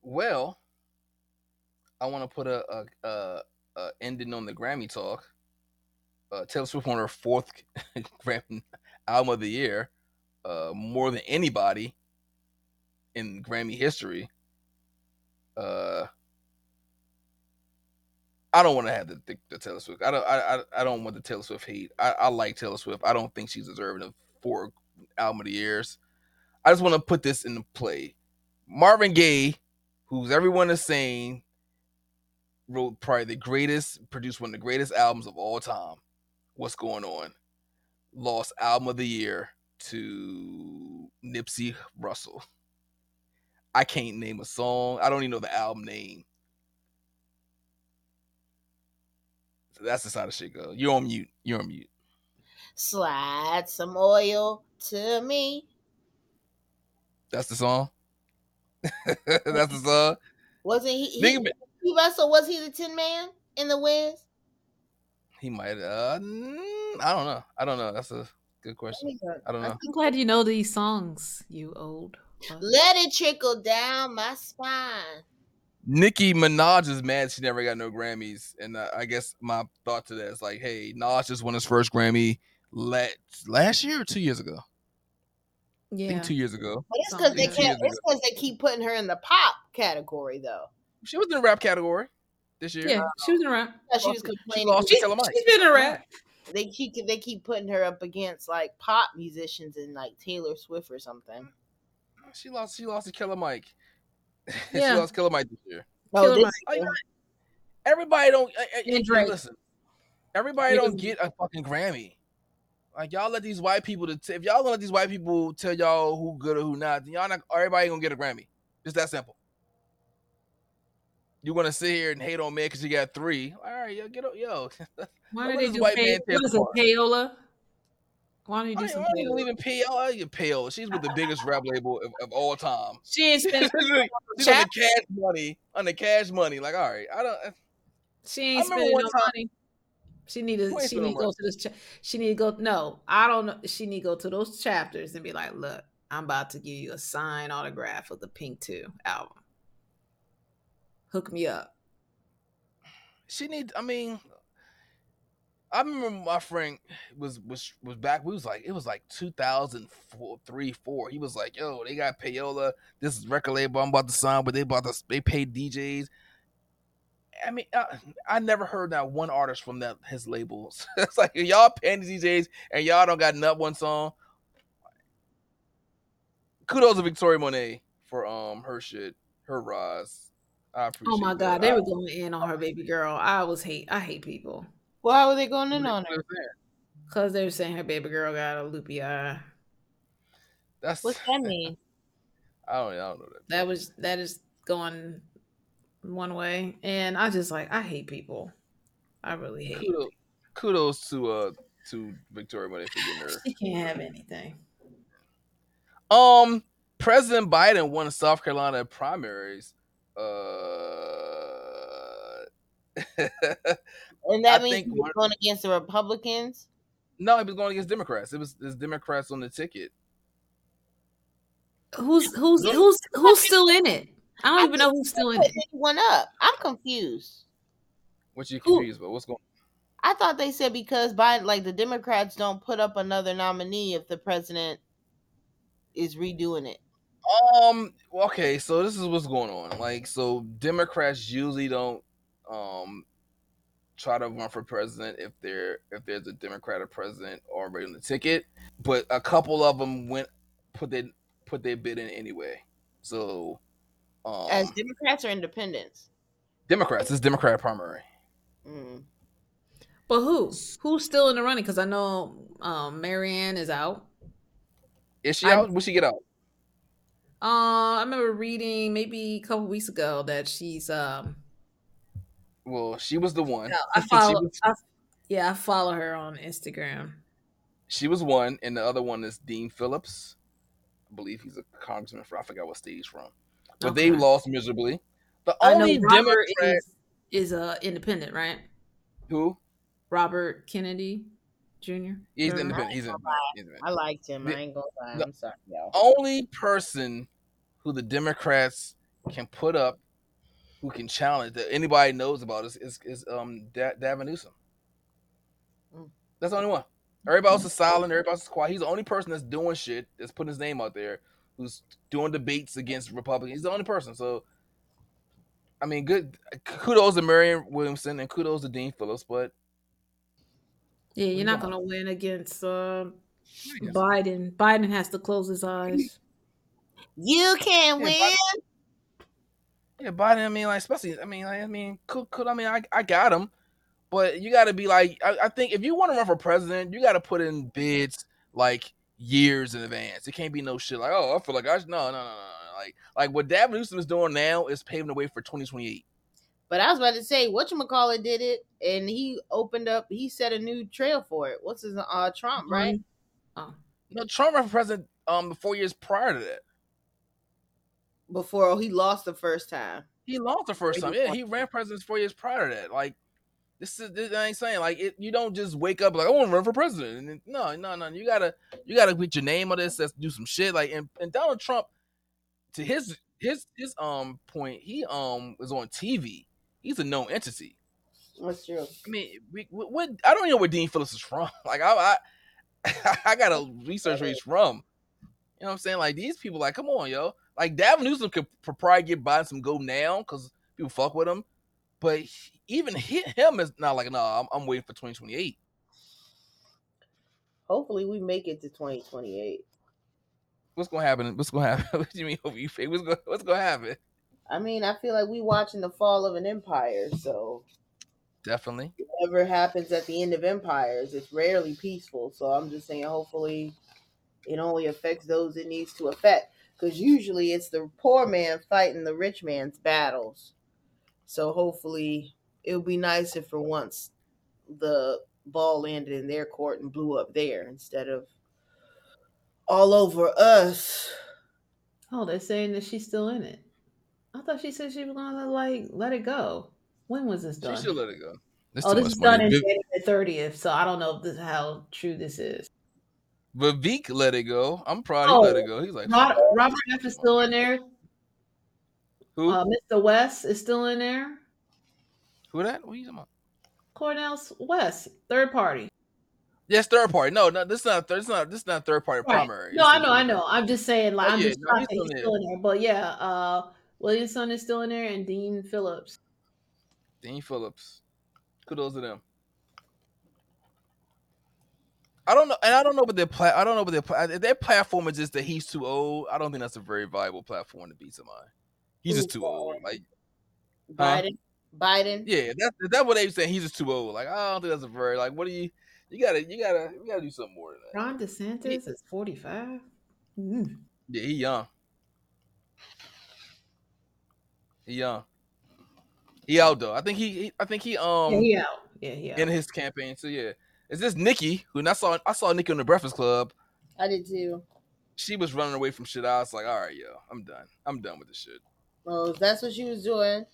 Well, I want to put a, a, a, a ending on the Grammy talk. Uh, Taylor Swift won her fourth (laughs) Grammy album of the year, uh, more than anybody in Grammy history. Uh, I don't want to have the, the, the Taylor Swift. I don't. I, I don't want the Taylor Swift hate. I, I like Taylor Swift. I don't think she's deserving of four album of the years. I just want to put this into play. Marvin Gaye, who's everyone is saying wrote probably the greatest, produced one of the greatest albums of all time. What's going on? Lost album of the year to Nipsey Russell. I can't name a song. I don't even know the album name. So that's just how the shit goes. You're on mute. You're on mute. Slide some oil to me. That's the song. (laughs) that's the song. Wasn't he? he Nigga, He Russell was he the Tin Man in the Wiz? he might. Uh, I don't know. I don't know. That's a good question. I don't know. I'm glad you know these songs, you old. fuck. Let it trickle down my spine. Nicki Minaj is mad she never got no Grammys, and uh, I guess my thought to that is like, hey, Nas just won his first Grammy last last year or two years ago. I Yeah. think two years ago. But it's because they Something. can't. It's because they keep putting her in the pop category though. She was in the rap category this year. Yeah, she was in a rap. Because she was complaining. She, Killer Mike. she's been in a rap. They keep they keep putting her up against like pop musicians and like Taylor Swift or something. She lost. She lost to Killer Mike. (laughs) Yeah. she lost Killer Mike this year. Killer this Mike. Oh. Everybody don't. And eh, Drake. Listen, everybody don't get a fucking Grammy. Like y'all let these white people to t- if y'all gonna let these white people tell y'all who good or who not, then y'all not everybody gonna get a Grammy. Just that simple. You want to sit here and hate on me because you got three? All right, yo, get up, yo. (laughs) Why did they do white pay, man tear what is it, apart? payola? Why don't you I do ain't, some I payola? even PL. You PL. She's with the biggest rap label of, of all time. She ain't (laughs) She's spending. on the cash money. On the cash money. Like, all right, I don't. She ain't spending no time- money. She need to. She need to go to this. Cha- she need to go. No, I don't know. She need to go to those chapters and be like, "Look, I'm about to give you a signed autograph of the Pink Two album. Hook me up." she need i mean i remember my friend was was was back we was like it was like 2004 3 4 he was like yo they got payola this is record label i'm about to sign but they about to they pay djs i mean I, I never heard that one artist from that his labels (laughs) it's like y'all paying these djs and y'all don't got not one song kudos to victoria monet for um her shit her rise I appreciate Oh my that. God, they I- were going in on her baby girl. I was hate. I hate people Why were they going in on her? because they were saying her baby girl got a loopy eye. That's What's that mean? (laughs) I don't, I don't know that. That was that is going one way, and I just like I hate people. I really hate. Kudos, kudos to uh to Victoria Monét for getting her. She can't have anything. Um, President Biden won South Carolina primaries. Uh, (laughs) And that I means think he was going against the Republicans. no, he was going against Democrats. It was there's Democrats on the ticket. Who's who's who's who's still in it? I don't even know who's still in it. One up. I'm confused. What you Who- confused about? What's going? I thought they said because by like the Democrats, don't put up another nominee if the president is redoing it. Um. Okay. So this is what's going on. Like, so Democrats usually don't um try to run for president if there if there's a Democratic president already on the ticket. But a couple of them went put their put their bid in anyway. So, um, As Democrats or independents? Democrats, this Democrat primary. Mm. But who who's still in the running? Because I know um, Marianne is out. Is she I- out? Will she get out? Uh, I remember reading maybe a couple weeks ago that she's um. Well, she was the one. I (laughs) follow. was, I, yeah, I follow her on Instagram. she was one, and the other one is Dean Phillips. I believe he's a congressman for I forgot what state he's from. But they lost miserably. The only Robert Democrat is is uh independent, right? who Robert Kennedy Jr. he's Remember? independent. He's independent. I liked him. The- I ain't gonna lie. I'm sorry, y'all. only person who the Democrats can put up, who can challenge that anybody knows about is is, is um da- Gavin Newsom. Mm. That's the only one. Everybody else is (laughs) silent. Everybody else is quiet. He's the only person that's doing shit. That's putting his name out there. Who's doing debates against Republicans. He's the only person. So, I mean, good. Kudos to Marianne Williamson and kudos to Dean Phillips. But Yeah, you're not gonna win against uh, Yes. Biden. Biden has to close his eyes. You can Yeah, win. Yeah, Biden. I mean, like, especially. I mean, like, I mean, cool, cool. I mean, I, I got him, but you got to be like, I, I think if you want to run for president, you got to put in bids like years in advance. It can't be no shit like, oh, I feel like I should. No, no, no, no, no. Like, like what Gavin Newsom is doing now is paving the way for 2028. But I was about to say, whatchamacallit did it, and he opened up. He set a new trail for it. What's his uh Trump, right? Oh, No, Trump ran for president um four years prior to that. Before he lost the first time. He lost the first time. Yeah, he ran president four years prior to that. Like, this is this, I ain't saying like it. You don't just wake up like I want to run for president. Then- no, no, no. You gotta you gotta put your name on this. Let's do some shit. Like, and, and Donald Trump, to his his his um point, he um was on TV. He's a known entity. What's true? I mean, we, what, what I don't know where Dean Phillips is from. (laughs) Like, I I, (laughs) I gotta research where he's from. You know what I'm saying? Like these people, like, come on, yo. Like Gavin Newsom could probably get by some go now because people fuck with him. But even him is not like, no, I'm, I'm waiting for 2028. Hopefully, we make it to 2028. What's gonna happen? What's gonna happen? (laughs) what do you mean? What's gonna What's gonna happen? I mean, I feel like we watching the fall of an empire, so definitely. Whatever happens at the end of empires, it's rarely peaceful. So I'm just saying, hopefully, it only affects those it needs to affect. Because usually it's the poor man fighting the rich man's battles. So hopefully, it would be nice if for once the ball landed in their court and blew up there instead of all over us. Oh, they're saying that she's still in it. I thought she said she was gonna like let it go. When was this done? She should let it go. oh, this is done in January thirtieth, so I don't know if this how true this is. Vivek let it go. I'm proud oh, he let it go. He's like Robert, Robert F is still in there. Who? Uh, Mr. West is still in there. Who that? What are you talking about? West, third party. Yes, third party. No, no, this is not. This is not. This is not third party right. primary. No, I know, I know. I'm just saying, like, oh, I'm yeah, just no, he's, still, he's still in there. But yeah, uh, Williamson is still in there, and Dean Phillips. Dean Phillips. Kudos to them. I don't know, and I don't know what their pla- I don't know what their their platform is just that he's too old. I don't think that's a very viable platform to beat somebody. He's just too old. Like Biden, huh? Biden. Yeah, that's that's what they saying. He's just too old. Like I don't think that's a very like. What do you? You gotta, you gotta, you gotta do something more than that. Ron DeSantis he, is forty five. Mm. Yeah, he young. He young. He out though. I think he, he I think he um yeah, he out. Yeah, he out. in his campaign. So yeah. Is this Nikki? Who I saw I saw Nikki on the Breakfast Club. I did too. She was running away from shit. I was like, all right, yo, I'm done. I'm done with this shit. Oh, that's what she was doing.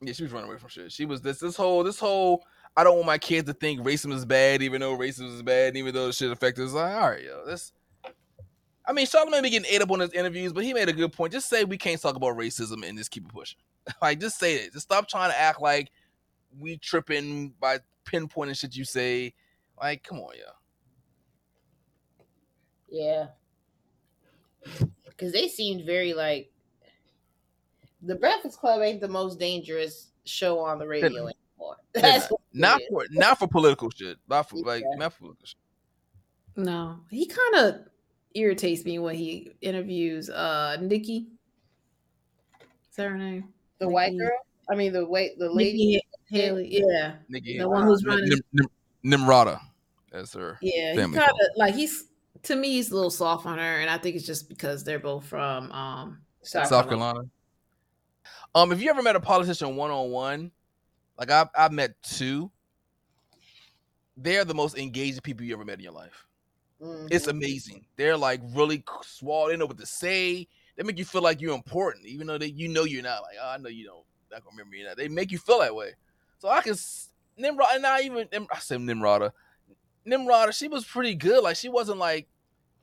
Yeah, she was running away from shit. She was this this whole this whole I don't want my kids to think racism is bad, even though racism is bad, and even though the shit affects us. Like, all right, yo, this I mean, Charlamagne be getting ate up on his interviews, but he made a good point. Just say we can't talk about racism and just keep it pushing. (laughs) like, just say it. Just stop trying to act like we tripping by pinpointing shit you say. Like, come on, yo. Yeah. Because they seemed very like the Breakfast Club ain't the most dangerous show on the radio anymore. (laughs) That's not, not for not for political shit. Not for yeah. like not for political shit. No, he kind of irritates me when he interviews uh Nikki. Is that her name? The Nikki. white girl? I mean the wait the lady Nikki Haley, yeah. Nikki the one who's running Nim, Nim, Nimrata. That's her. Yeah, he kind of like he's to me he's a little soft on her, and I think it's just because they're both from um South, South Carolina. Carolina. Um, have you ever met a politician one on one? Like I've I've met two. They're the most engaging people you ever met in your life. Mm-hmm. It's amazing. They're like really swallowed. They know what to say. They make you feel like you're important, even though they you know you're not. Like, oh, I know you don't not gonna remember you. That. They make you feel that way. So I can Nimrod, and not even I said Nimrata. Nimrata, she was pretty good. Like she wasn't like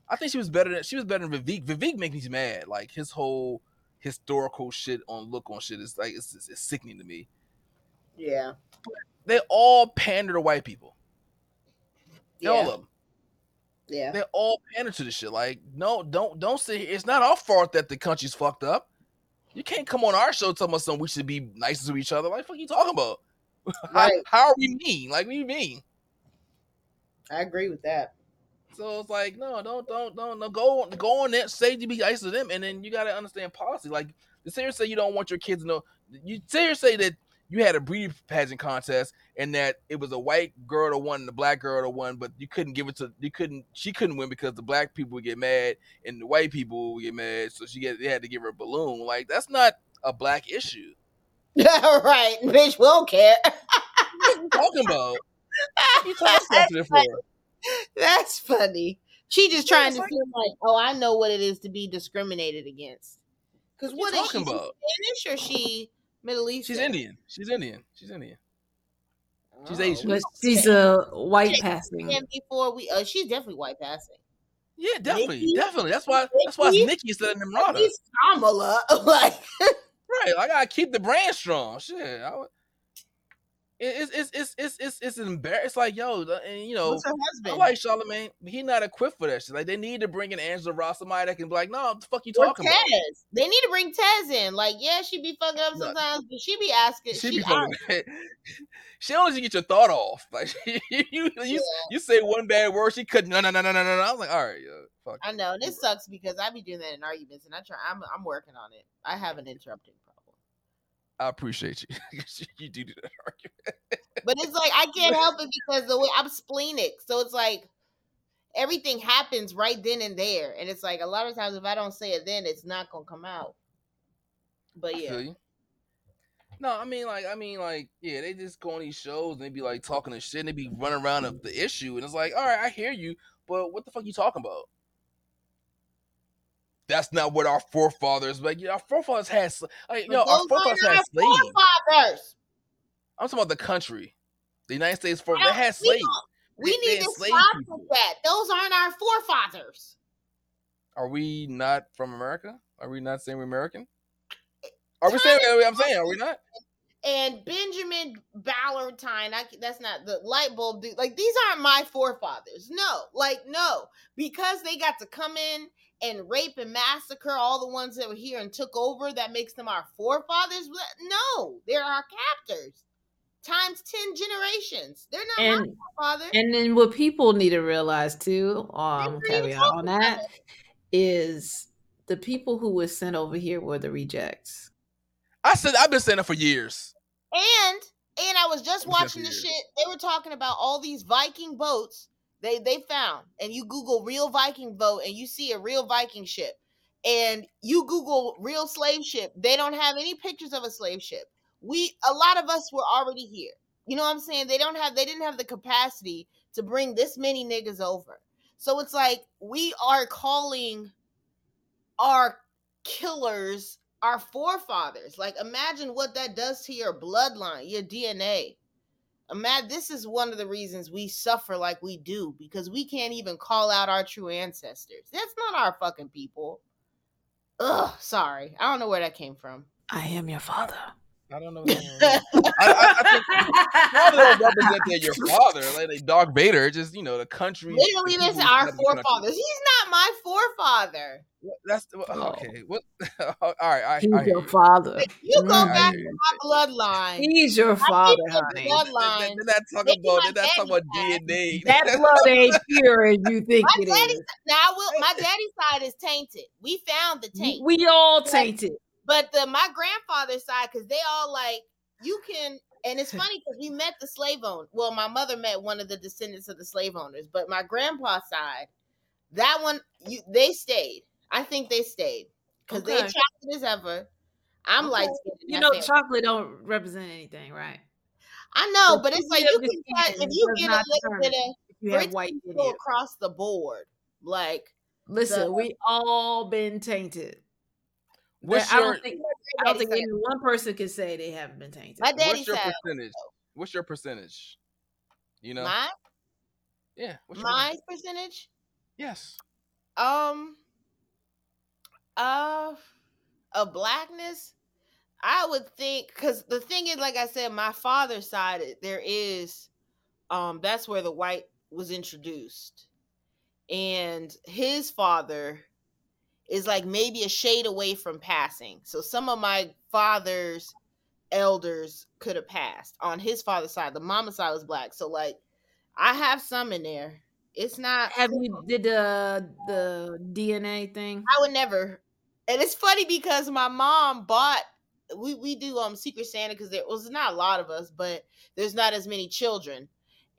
I think she was better than she was better than Vivek. Vivek makes me mad. Like his whole historical shit on look on shit is like it's, it's, it's sickening to me. Yeah, they all pander to white people. Yeah. All of them. Yeah. They all pander to the shit. Like, no, don't don't say it's not our fault that the country's fucked up. You can't come on our show telling us something we should be nice to each other. Like, what are you talking about? (laughs) Right. how, how are we mean? Like, we mean? I agree with that. So it's like, no, don't, don't, don't, no, go on, go on there, say to be nice to them, and then you gotta understand policy. Like, the serious you don't want your kids to know. You serious say that you had a beauty pageant contest and that it was a white girl to won and the black girl to won, but you couldn't give it to you couldn't she couldn't win because the black people would get mad and the white people would get mad, so she get they had to give her a balloon. Like that's not a black issue. Yeah, (laughs) right, bitch. We don't care. what are you talking about? (laughs) What you talking for? (laughs) That's funny. She just trying to feel like, oh, I know what it is to be discriminated against. Because what, what is she about? Spanish or she Middle East. She's Indian. She's Indian. She's Indian. She's oh. Asian. But she's a uh, white passing. Before we, uh, she's definitely white passing. Yeah, definitely, Nikki? definitely. That's why. That's why it's Nikki instead of Nimrata. Kamala, (laughs) like right. I gotta keep the brand strong. Shit. I would... It's it's it's it's it's it's embarrassing. It's like yo, and you know, I like Charlamagne, but he not equipped for that shit. Like they need to bring in Angela Ross, somebody that can be like, no, what the fuck you Or talking about? Tez. They need to bring Tez in. Like, yeah, she be fucking up No. sometimes, but she be asking. She She, be fucking. (laughs) she don't get your thought off. Like (laughs) you, you, you, you say one bad word, she could no, no, no, no, no, no. no. I was like, all right, yo, fuck. I know this sucks because I be doing that in arguments, and I try. I'm I'm working on it. I have an interrupting problem, I appreciate you. (laughs) you do do that (laughs) argument. but it's like I (laughs) can't help it because the way I'm splenic, so it's like everything happens right then and there, and it's like a lot of times if I don't say it then, it's not gonna come out. But yeah. No, I mean like I mean like yeah, they just go on these shows and they be like talking and shit and they be running around of the issue and it's like, all right, I hear you, but what the fuck you talking about? That's not what our forefathers like. Yeah, our forefathers had like yo, our forefathers had slaves. forefathers. I'm talking about the country, the United States. For they had slaves. We need to stop with that. Those aren't our forefathers. Are we not from America? Are we not saying we're American? Uh, are we saying? I'm saying, are we not? and Benjamin Ballantyne. I, that's not the light bulb dude. Like these aren't my forefathers. No, like no, because they got to come in and rape and massacre all the ones that were here and took over. That makes them our forefathers. No, they're our captors. Times ten generations. They're not And my forefathers. and then what people need to realize too, um, They were caveat on that is the people who were sent over here were the rejects. I said I've been saying that for years. And and I was just watching the shit. They were talking about all these Viking boats they they found, and you Google real Viking boat, and you see a real Viking ship, and you Google real slave ship. They don't have any pictures of a slave ship. We a lot of us were already here. You know what I'm saying? They don't have they didn't have the capacity to bring this many niggas over. So it's like we are calling our killers our forefathers. Like, imagine what that does to your bloodline, your DNA. Uh, Imagine this is one of the reasons we suffer like we do because we can't even call out our true ancestors. That's not our fucking people. Ugh, sorry. I don't know where that came from. I am your father. I don't know. What (laughs) I, I, I think father don't represent that your (laughs) father, like they Darth Vader. Just you know the country. Literally, the this people our inside the country. forefathers. He's not my forefather. What- That's well, Oh. okay. What? (laughs) all right. I, He's I your you. father. You go Mm. I back hear to my bloodline. He's your father, people honey. blood- They're bloodline. they're not talking Maybe about. my They're not talking about DNA. That blood ain't pure as you think My it daddy's is. now, will, my daddy's side is tainted. We found the taint. We all tainted. But the my grandfather's side, because they all like you can, and it's (laughs) funny because we met the slave owner. Well, my mother met one of the descendants of the slave owners, but my grandpa's side, that one, you they stayed. I think they stayed because they Okay. chocolate as ever. I'm Okay. like, You know, chocolate don't represent anything, right? I know, but but it's like you can tell if you get a little bit of you have white in go you. across the board, like Listen, we all been tainted. What's I don't think I don't think any one person can say they haven't been tainted. My daddy What's your side, percentage? What's your percentage? You know. my yeah. What's your my percentage. Yes. Um, uh, of blackness, I would think because the thing is, like I said, my father's side there is, um, that's where the white was introduced, and his father is like maybe a shade away from passing. So some of my father's elders could have passed on his father's side. The mama side was black, so like I have some in there. It's not Have you did the the DNA thing? I would never. And it's funny because my mom bought. We we do um Secret Santa because there was not a lot of us, but there's not as many children,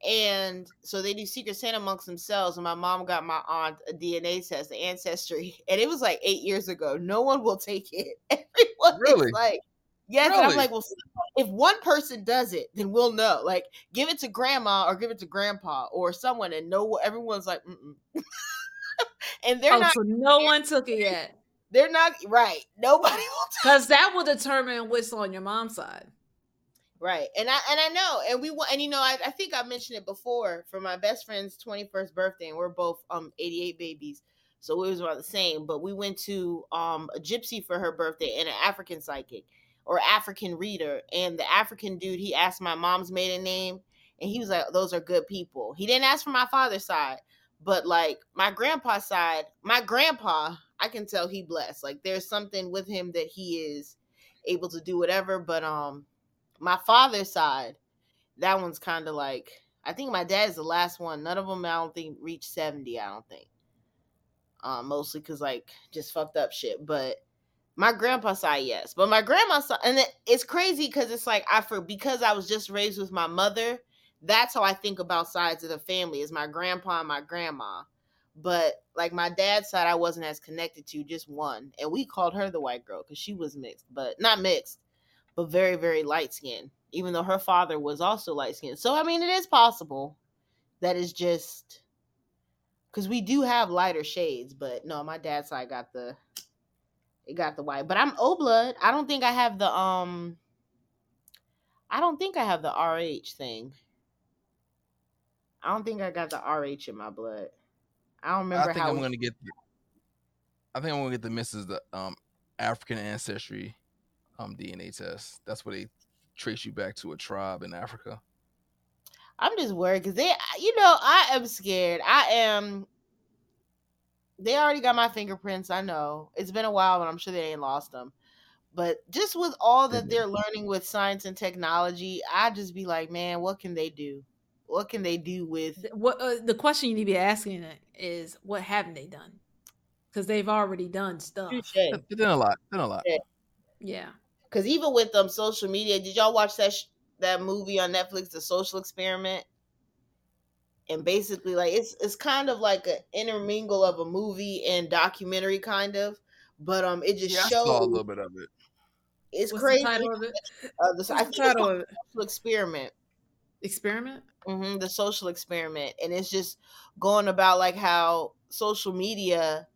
and so they do Secret Santa amongst themselves. And my mom got my aunt a DNA test, the ancestry, (laughs) and it was like eight years ago. No one will take it. (laughs) Everyone Really? like, yes. And I'm like, well, if one person does it, then we'll know. Like, give it to grandma or give it to grandpa or someone, and no, everyone's like, Mm-mm. (laughs) and they're oh, not so no one took it yet. they're not right. Nobody will Because that will determine what's on your mom's side. Right. And I and I know. And we want and you know, I, I think I mentioned it before for my best friend's 21st birthday, and we're both um 88 babies. So it was about the same. But we went to um a gypsy for her birthday and an African psychic. or African reader. And the African dude, he asked my mom's maiden name, and he was like, "Those are good people." He didn't ask for my father's side, but like my grandpa's side, my grandpa, I can tell he blessed. Like there's something with him that he is able to do whatever. But um, my father's side, that one's kind of like I think my dad's the last one. None of them I don't think reached seventy. I don't think. Um, mostly because like just fucked up shit, but my grandpa side, yes, but my grandma side, and it, it's crazy because it's like I for because I was just raised with my mother. That's how I think about sides of the family is my grandpa and my grandma. But like my dad's side, I wasn't as connected to just one, and we called her the white girl because she was mixed, but not mixed, but very very light skinned. Even though her father was also light skinned, so I mean it is possible that is just because we do have lighter shades, but no, my dad's side got the it got the white. But I'm O blood. I don't think I have the um I don't think I have the RH thing. I don't think I got the RH in my blood. I don't remember I think how I'm we- gonna get. The, I think I'm gonna get the Mrs. the um African ancestry um DNA test. That's where they trace you back to a tribe in Africa. I'm just worried because they, you know, I am scared. I am. They already got my fingerprints. I know it's been a while, but I'm sure they ain't lost them. But just with all that Mhm. they're learning with science and technology, I just be like, man, what can they do? What can they do with? What uh, the question you need to be asking is, what haven't they done? Because they've already done stuff. They're they're doing a lot. They're a lot. Yeah. Because even with um social media, did y'all watch that sh- that movie on Netflix, The Social Experiment? And basically, like it's it's kind of like an intermingle of a movie and documentary, kind of. But um, it just Yeah, I shows saw a little bit of it. it's What's crazy. the title of it? Uh, the, I What's think the title of it? Social Experiment. Experiment. hmm the social experiment, and it's just going about like how social media,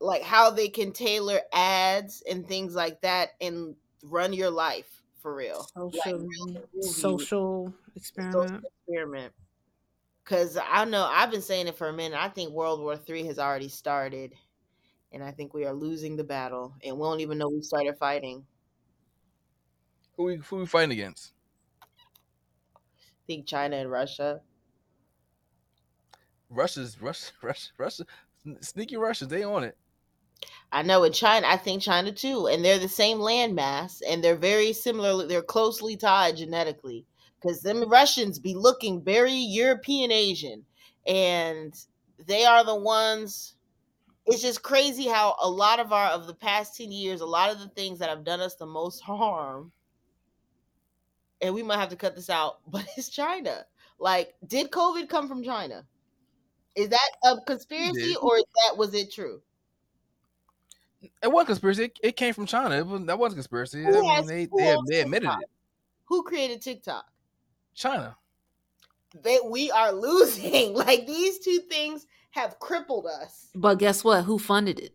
like how they can tailor ads and things like that, and run your life for real. Social movie. social experiment. social experiment. Because I know I've been saying it for a minute. I think World War Three has already started, and I think we are losing the battle, and we don't even know we started fighting. Who we who we fighting against? I think China and Russia. Russia's (laughs) Russia Russia Russia sneaky Russians. They on it. I know in China, I think China too, and they're the same landmass, and they're very similar. They're closely tied genetically, because them Russians be looking very European Asian, and they are the ones. It's just crazy how a lot of our of the past ten years, a lot of the things that have done us the most harm, and we might have to cut this out, (laughs) but it's China. Like, did COVID come from China? Is that a conspiracy, or is that was it true? It wasn't conspiracy. It, it came from China. It was, that wasn't conspiracy. I Who mean, they they, they admitted TikTok? it. Who created TikTok? China. That we are losing. (laughs) Like these two things have crippled us. But guess what? Who funded it?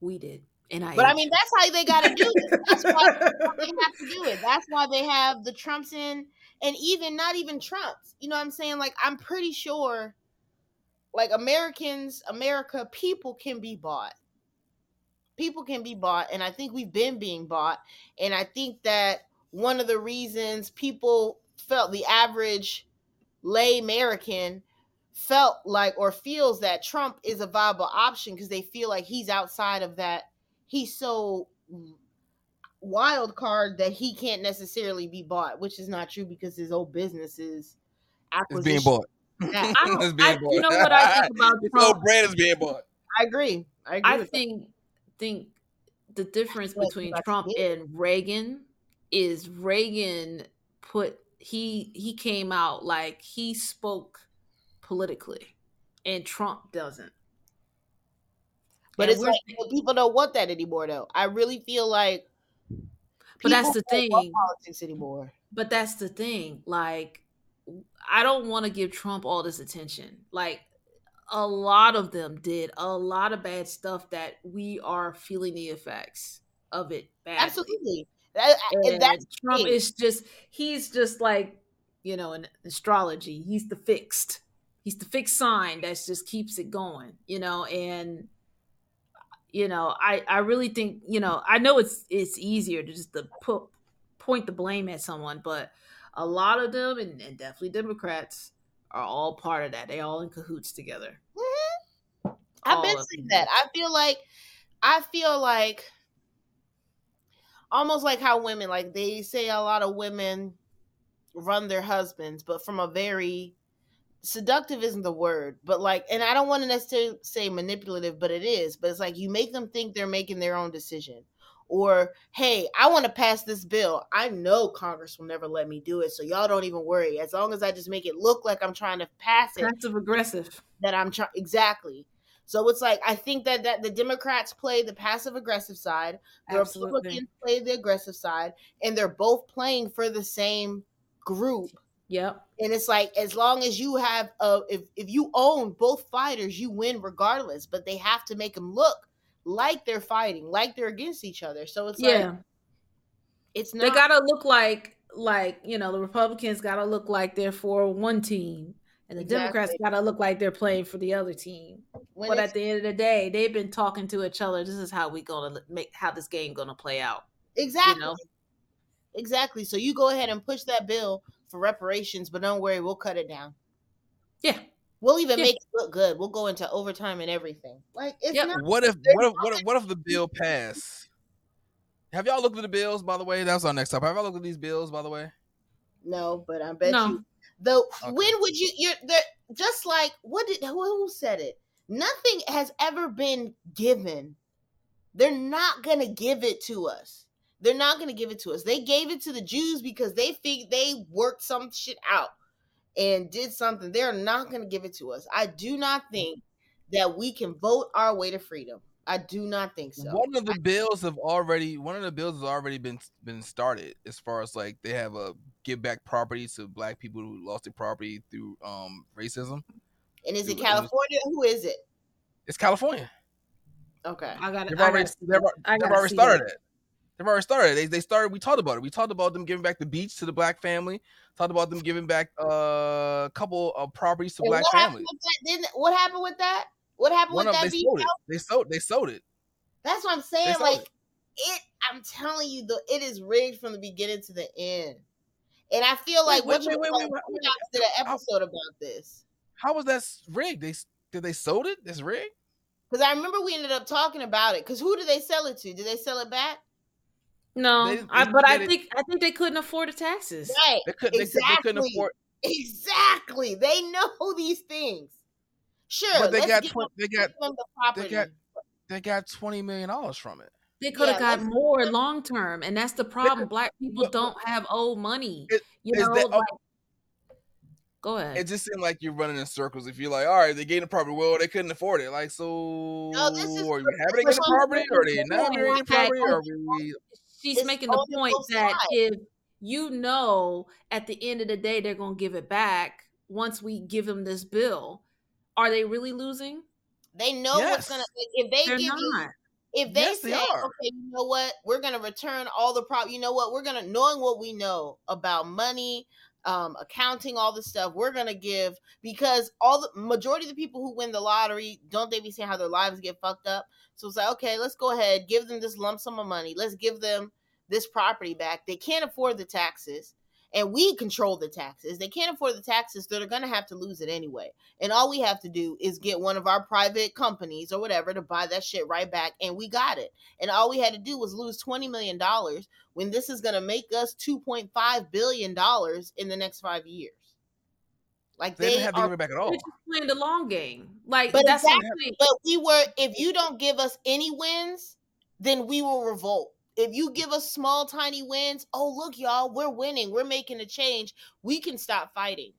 We did. And I. But I mean, that's how they got to do it. That's why (laughs) they have to do it. That's why they have the Trumps in, and even not even Trumps. You know what I'm saying? Like I'm pretty sure, like Americans, America, people can be bought. People can be bought, and I think we've been being bought. And I think that one of the reasons people felt the average lay American felt like or feels that Trump is a viable option because they feel like he's outside of that. He's so wild card that he can't necessarily be bought, which is not true because his old business is It's being bought. Yeah, (laughs) I don't- It's being I- bought. you know what I think about (laughs) His whole brand is being bought. I agree. I agree. I with that. think think the difference between Trump and Reagan is Reagan put he he came out like he spoke politically and Trump doesn't. but And it's like people don't want that anymore, though. I really feel like. But that's the thing. Politics anymore. But that's the thing. Like, I don't want to give Trump all this attention. Like, a lot of them did a lot of bad stuff that we are feeling the effects of it badly. Absolutely. That, that's Trump thing. is just, he's just like, you know, in astrology, he's the fixed. He's the fixed sign that just keeps it going, you know, and you know, I I really think you know I know it's it's easier to just to put point the blame at someone, but a lot of them and, and definitely Democrats are all part of that. They all in cahoots together. Mm-hmm. I've been saying that. I feel like I feel like almost like how women like they say a lot of women run their husbands, but from a very seductive isn't the word, but like, and I don't want to necessarily say manipulative, but it is. But it's like you make them think they're making their own decision. Or, hey, I want to pass this bill. I know Congress will never let me do it. So y'all don't even worry. As long as I just make it look like I'm trying to pass it. Passive aggressive. That I'm trying. Exactly. So it's like I think that that the Democrats play the passive aggressive side, the Absolutely. Republicans play the aggressive side, and they're both playing for the same group Yep. And it's like as long as you have uh if if you own both fighters, you win regardless, but they have to make them look like they're fighting, like they're against each other. So it's yeah. like it's not They got to look like like, you know, the Republicans got to look like they're for one team and the exactly. Democrats got to look like they're playing for the other team. When but at the end of the day, they've been talking to each other. This is how we going to make how this game going to play out. Exactly. You know? Exactly. So you go ahead and push that bill for reparations, but don't worry, we'll cut it down. Yeah. We'll even yeah. make it look good. We'll go into overtime and everything. Like, it's yeah. not, what if what if, what if what if the bill passed? Have y'all looked at the bills, by the way? That's our next topic. Have y'all looked at these bills, by the way? No, but I bet no. you. Though, okay. when would you? You're there. Just like what did who said it? Nothing has ever been given. They're not gonna give it to us. They're not going to give it to us. They gave it to the Jews because they think they worked some shit out and did something. They're not going to give it to us. I do not think that we can vote our way to freedom. I do not think so. One of the bills have already one of the bills has already been been started as far as like they have a give back property to black people who lost their property through um racism. And is it California? Who is it? It's California. Okay. I got it. They've already, they've, they've already started it. They've already started. They, they started. We talked about it. We talked about them giving back the beach to the black family. Talked about them giving back uh, a couple of properties to and black what families. What happened with that? What happened One with that? They sold it. They sold. They sold it. That's what I'm saying. Like it. it. I'm telling you, the it is rigged from the beginning to the end. And I feel like wait, wait, wait, wait, wait, wait, did an episode how, about this. How was that rigged? They did they sold it? This rigged? Because I remember we ended up talking about it. Because who did they sell it to? Did they sell it back? No, they, they, I, but I think I think they couldn't afford the taxes. Right. They, could, exactly. they, couldn't afford. Exactly. They know these things. Sure, but they got tw- they got the they got they got twenty million dollars from it. They could have yeah, got more long term, and that's the problem. Black people don't have old money. It, you know, that, oh, go ahead. It just seemed like you're running in circles. If you're like, all right, they gained a property, well, they couldn't afford it. Like, so no, this is, are you having to get a property, or are they not getting a property, or are we? She's it's making the point that if you know at the end of the day they're going to give it back once we give them this bill, are they really losing? They know yes. what's going to if they they're give not. you if they yes, say, they okay, you know what, we're gonna return all the prop. You know what, we're gonna knowing what we know about money, um, accounting, all this stuff. We're gonna give because all the majority of the people who win the lottery don't they be saying how their lives get fucked up. So it's like, okay, let's go ahead, give them this lump sum of money. Let's give them this property back. They can't afford the taxes, and we control the taxes. They can't afford the taxes, so they're going to have to lose it anyway. And all we have to do is get one of our private companies or whatever to buy that shit right back, and we got it. And all we had to do was lose $20 million when this is going to make us $2.5 billion in the next five years. Like they, they didn't have to give it back at all. Playing the long game, like but that's exactly. But we were. If you don't give us any wins, then we will revolt. If you give us small, tiny wins, oh look, y'all, we're winning. We're making a change. We can stop fighting.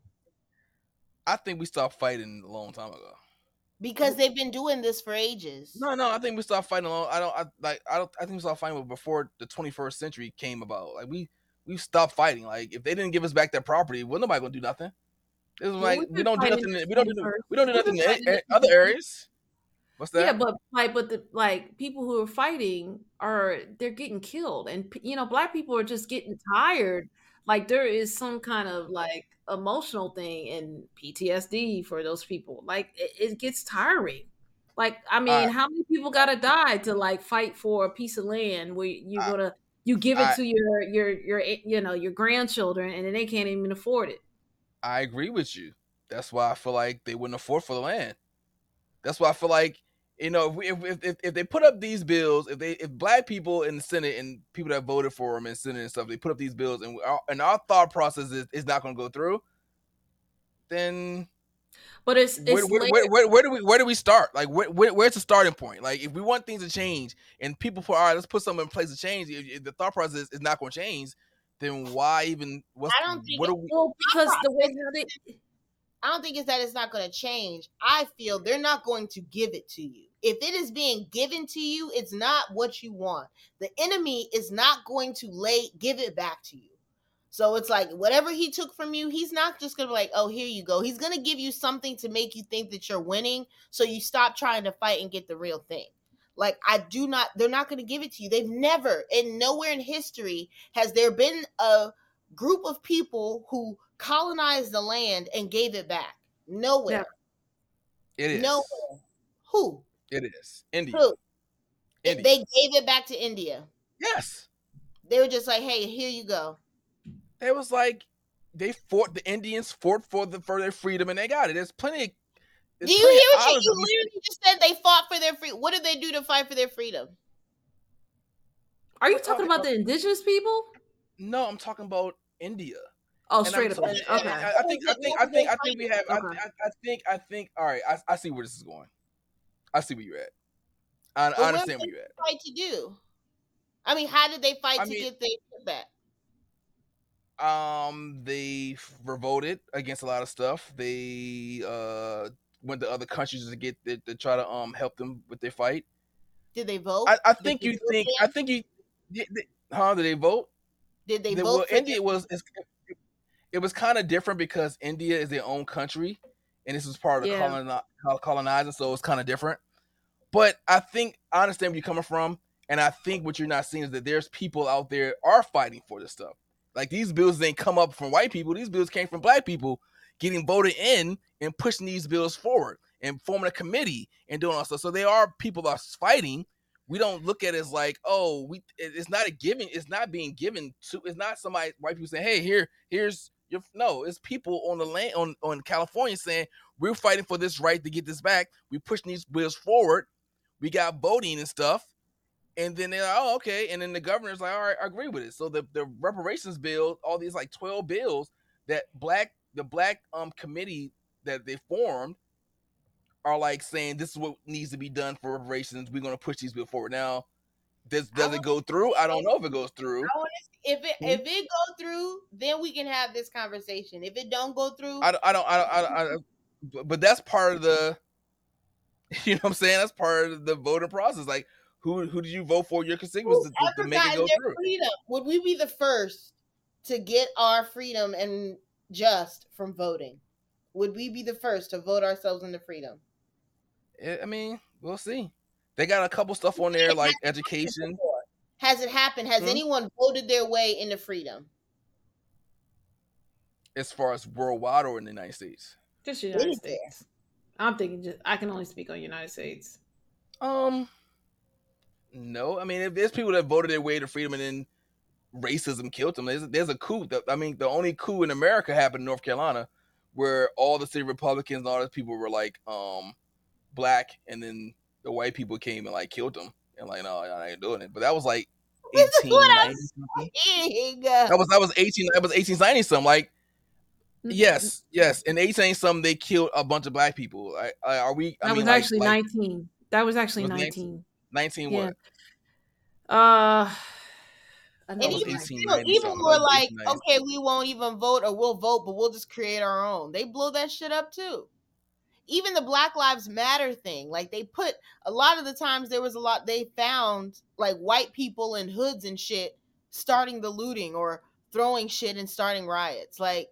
I think we stopped fighting a long time ago. Because they've been doing this for ages. No, no, I think we stopped fighting along. I don't. I like. I don't. I think we stopped fighting before the 21st century came about. Like we, we stopped fighting. Like if they didn't give us back that property, well, nobody gonna do nothing. It's like we, we don't do nothing. We don't do. We don't do nothing in other areas. What's that? Yeah, but like, but the like people who are fighting are they're getting killed, and you know, black people are just getting tired. Like there is some kind of like emotional thing and PTSD for those people. Like it, it gets tiring. Like, I mean, I- how many people gotta die to like fight for a piece of land where you I- gonna you give it I- to your your your you know your grandchildren and then they can't even afford it. I agree with you. That's why I feel like they wouldn't afford for the land. That's why I feel like you know if we, if, if if if they put up these bills, if they if black people in the Senate and people that voted for them in Senate and stuff, they put up these bills and our, and our thought process is, is not going to go through, then But it's it's where, where, where, where, where do we where do we start? Like where, where, where's the starting point? Like if we want things to change and people for all right, let's put something in place to change. If, if the thought process is not going to change, then why even? What's, I don't think what it- we? well, because the way how they I don't think it's that it's not going to change. I feel they're not going to give it to you. If it is being given to you, it's not what you want. The enemy is not going to lay give it back to you. So it's like whatever he took from you, he's not just going to be like, "Oh, here you go." He's going to give you something to make you think that you're winning, so you stop trying to fight and get the real thing. Like I do not they're not going to give it to you. They've never and nowhere in history has there been a group of people who colonized the land and gave it back. Nowhere. It is. Nowhere. Who? It is. India. Who? India. they gave it back to India. yes. They were just like, "Hey, here you go." They was like they fought the Indians fought for the for their freedom and they got it. There's plenty. Of, Do you hear what you, you literally just said? They fought for their free. What did they do to fight for their freedom? are you talking talking about the indigenous people? No, I'm talking about India. Oh, And I'm straight up. so- Okay. and I, I think I think I think I think we have. I, Okay. I, I think I think. All right. I, I see where this is going. I see where you're at. I, But I understand did where you're at. Fight to do. I mean, how did they fight I to mean- get their shit back? Um, they revolted against a lot of stuff. They uh went to other countries to get to, to try to um help them with their fight. Did they vote? I, I think they you think then? I think you. Did they, huh? Did they vote? Did they The- vote? well, India them? was it's, it was kind of different because India is their own country, and this was part of the coloni- colonizing, so it's kind of different. But I think I understand where you're coming from, and I think what you're not seeing is that there's people out there are fighting for this stuff. Like these bills didn't come up from white people; these bills came from black people getting voted in and pushing these bills forward and forming a committee and doing all stuff. So there are people that are fighting. We don't look at it as like, oh, we. It's not a giving. It's not being given to. It's not somebody white people saying, hey, here, here's your. No, it's people on the land on on California saying we're fighting for this right to get this back. We pushing these bills forward. We got voting and stuff. And then they're like, oh, okay. And then the governor's like, all right, I agree with it. So the, the reparations bill, all these like 12 bills that black the black um committee that they formed are like saying this is what needs to be done for reparations. We're gonna push these bills forward. Now, does does it go through? I don't know if it goes through. I want to. If it Hmm? if it go through, then we can have this conversation. If it don't go through, I don't I don't I don't, I don't, I don't but, that's part of the (laughs) you know what I'm saying? That's part of the voting process. Like who who did you vote for your constituents to, to- make it go their through? freedom, would we be the first to get our freedom and just from voting? Would we be the first to vote ourselves into freedom? Eh, I mean, we'll see. They got a couple stuff on there like education. Has it happened? Has Hmm? anyone voted their way into freedom? as far as worldwide or in the United States. Just United Is? States. I'm thinking just I can only speak on United States. Um, no. I mean, if there's people that voted their way to freedom and then racism killed them, there's, there's a coup. That, I mean, the only coup in America happened in North Carolina, where all the city Republicans and all those people were like um black, and then the white people came and like killed them, and like, no, I ain't doing it. But that was like (laughs) This is what I'm 1890 something. That was that was eighteen. That was eighteen ninety something. Like Mm, yes, yes. In eighteen something, they killed a bunch of black people. Like, uh, are we? I that mean, was like- actually like 19. That was actually Was 19. 19 Yeah. what? Uh And even, it's 1890 still, even more like, okay, we won't even vote or we'll vote, but we'll just create our own. They blow that shit up too. Even the Black Lives Matter thing, like they put a lot of the times there was a lot they found like white people in hoods and shit starting the looting or throwing shit and starting riots. Like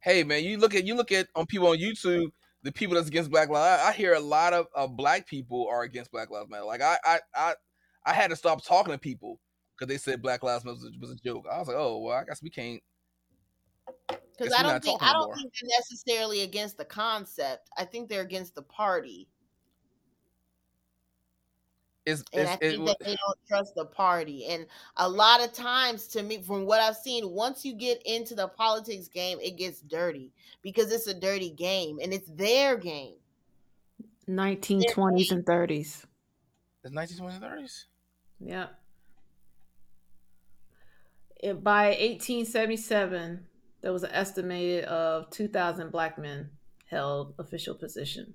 hey man, you look at you look at on people on YouTube, the people that's against Black Lives. I, hear a lot of, of black people are against Black Lives Matter. Like I I I, I had to stop talking to people because they said Black Lives Matter was a, was a joke. I was like, oh well, I guess we can't. Because I don't think I don't more. think they're necessarily against the concept. I think they're against the party. It's, and it's, I think it, that they don't trust the party. And a lot of times, to me, from what I've seen, once you get into the politics game, it gets dirty because it's a dirty game and it's their game. 1920s and 30s. it's 1920s and 30s. Yeah. It, by 1877, there was an estimated of 2,000 black men held official position.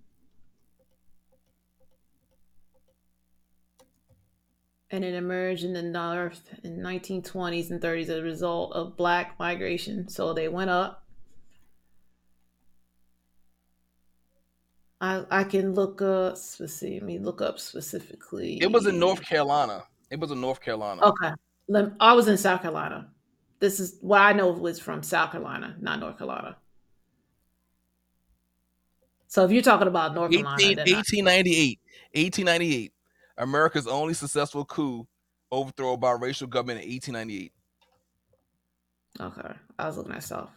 And it emerged in the North in 1920s and 30s as a result of black migration. So they went up. I I can look up. Let's see. Let me look up specifically. It was in North Carolina. It was in North Carolina. Okay. I was in South Carolina. This is what I know was from South Carolina, not North Carolina. So if you're talking about North 18, Carolina, then 1898. 1898. America's only successful coup overthrow by racial government in 1898. okay, I was looking at South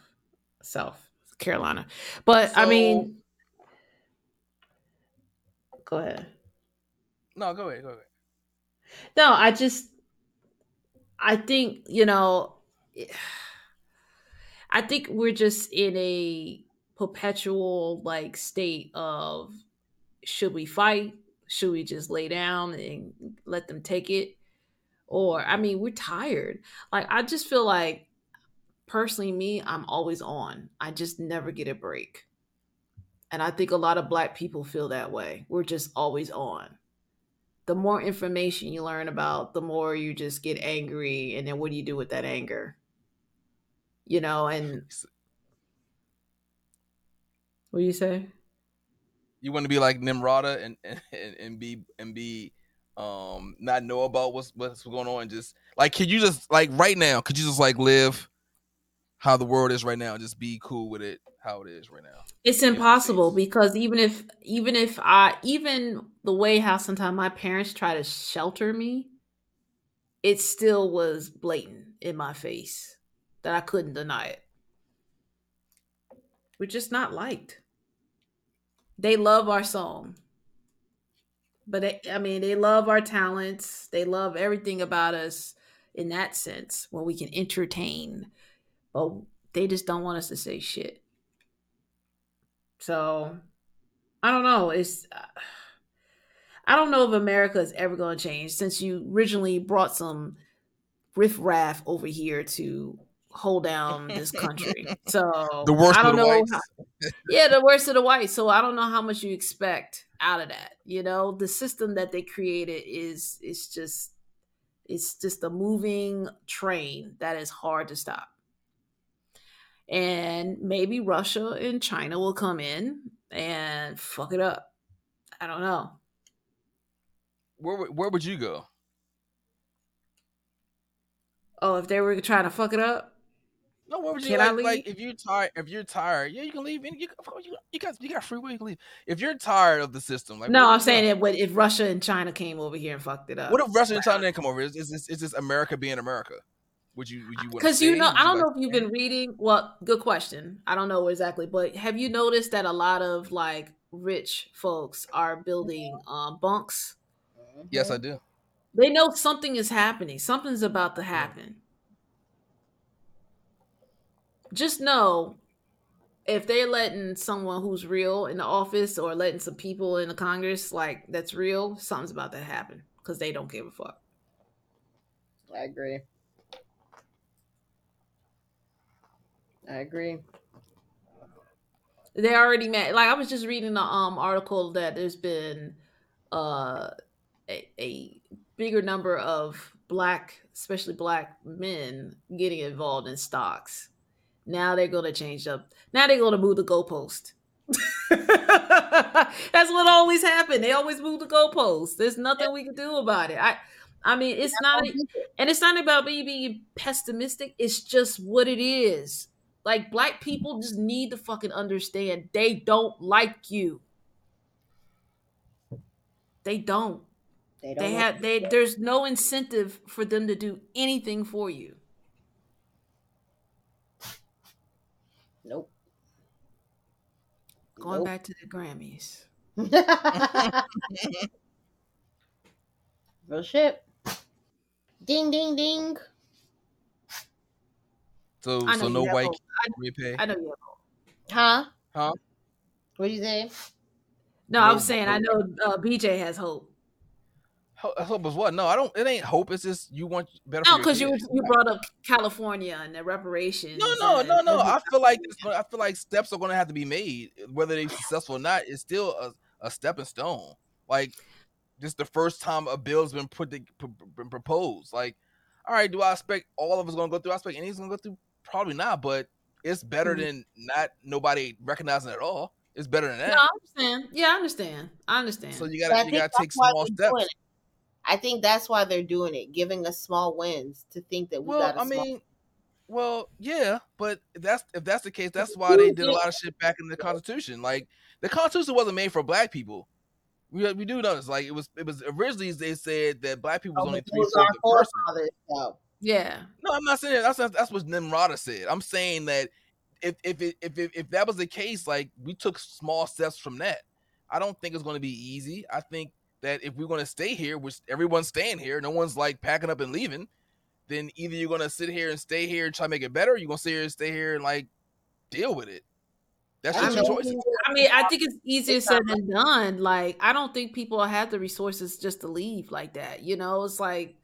South Carolina, but I mean, go ahead. No, go ahead. Go ahead. No, I just, I think you know, (sighs) I think we're just in a perpetual like state of should we fight? Should we just lay down and let them take it? Or I mean, we're tired. Like I just feel like personally me, I'm always on. I just never get a break. And I think a lot of black people feel that way. We're just always on the more information you learn about, the more you just get angry. And then what do you do with that anger? You know, and what do you say? You want to be like Nimrata and, and and be and be um not know about what's what's going on and just like could you just like right now could you just like live how the world is right now and just be cool with it how it is right now? It's impossible because even if even if I even the way how sometimes my parents try to shelter me, it still was blatant in my face that I couldn't deny it. We're just not liked. They love our song. But they, I mean, they love our talents. They love everything about us in that sense when we can entertain. But they just don't want us to say shit. So I don't know. It's I don't know if America is ever going to change since you originally brought some riffraff over here to hold down this country. (laughs) So the worst I don't of the know. whites how- yeah, the worst of the white. So I don't know how much you expect out of that. You know, the system that they created is is just it's just a moving train that is hard to stop. And maybe Russia and China will come in and fuck it up. I don't know. where where would you go Oh, if they were trying to fuck it up, no what would you Can I like, like if you're tired if you're tired yeah you can leave and you, of course you, you got you got free will you can leave if you're tired of the system like no, I'm saying go? it. What if Russia and China came over here and fucked it up? what if Russia and China didn't come over is is this, is this America being America would you would you wanna Because you know, Would I don't like know if you've been reading. Well, good question. I don't know exactly, but have you noticed that a lot of like rich folks are building um, bunks? yes I do They know something is happening. Something's about to happen. Just know if they're letting someone who's real in the office or letting some people in the Congress like that's real, something's about to happen because they don't give a fuck. I agree. I agree. they already met like i was just reading the um article that there's been uh a, a bigger number of black especially black men getting involved in stocks now they're to change up now they're to move the goalpost (laughs) that's what always happened they always move the goalpost there's nothing we can do about it i i mean it's not and it's not about me being pessimistic it's just what it is like black people just need to fucking understand they don't like you. They don't. They don't. They have they there's no incentive for them to do anything for you. Nope. Going Nope. back to the Grammys. (laughs) Real shit. Ding ding ding. So so no white hope. kids we pay. I know you. Huh? Huh? What do you say? No, I No was saying I know uh, BJ has hope. Ho- Hope is what? No, I don't. It ain't hope. It's just you want better. No, because you you brought up California and the reparations. No, no, no, no. I feel like I feel like steps are going to have to be made, whether they're successful or not. It's still a, a stepping stone. Like this, the first time a bill's been put to, been proposed. Like, all right, do I expect all of us going to go through? I expect any's going to go through. Probably not, but it's better Mhm. than not nobody recognizing it at all. It's better than that. No. I understand. Yeah, I understand. I understand. so you gotta you gotta take small steps. Doing it. I think that's why they're doing it, giving us small wins to think that we Well, got a I small mean, well, yeah, but if that's if that's the case, that's (laughs) why they did a lot of shit back in the Constitution. Like the Constitution wasn't made for black people. We we do notice, like it was it was originally they said that black people was Oh, only three fourths of a person. forefathers, yeah. No, I'm not saying that. that's that's, that's what Nimrata said. I'm saying that if if it, if it, if that was the case, like we took small steps from that. I don't think it's going to be easy. I think that if we're going to stay here, which everyone's staying here, no one's like packing up and leaving, then either you're going to sit here and stay here and try to make it better, or you're going to sit here and stay here and like deal with it. That's I just your mean, choices. I mean, I think it's easier said than done. Like, I don't think people have the resources just to leave like that. You know, it's like,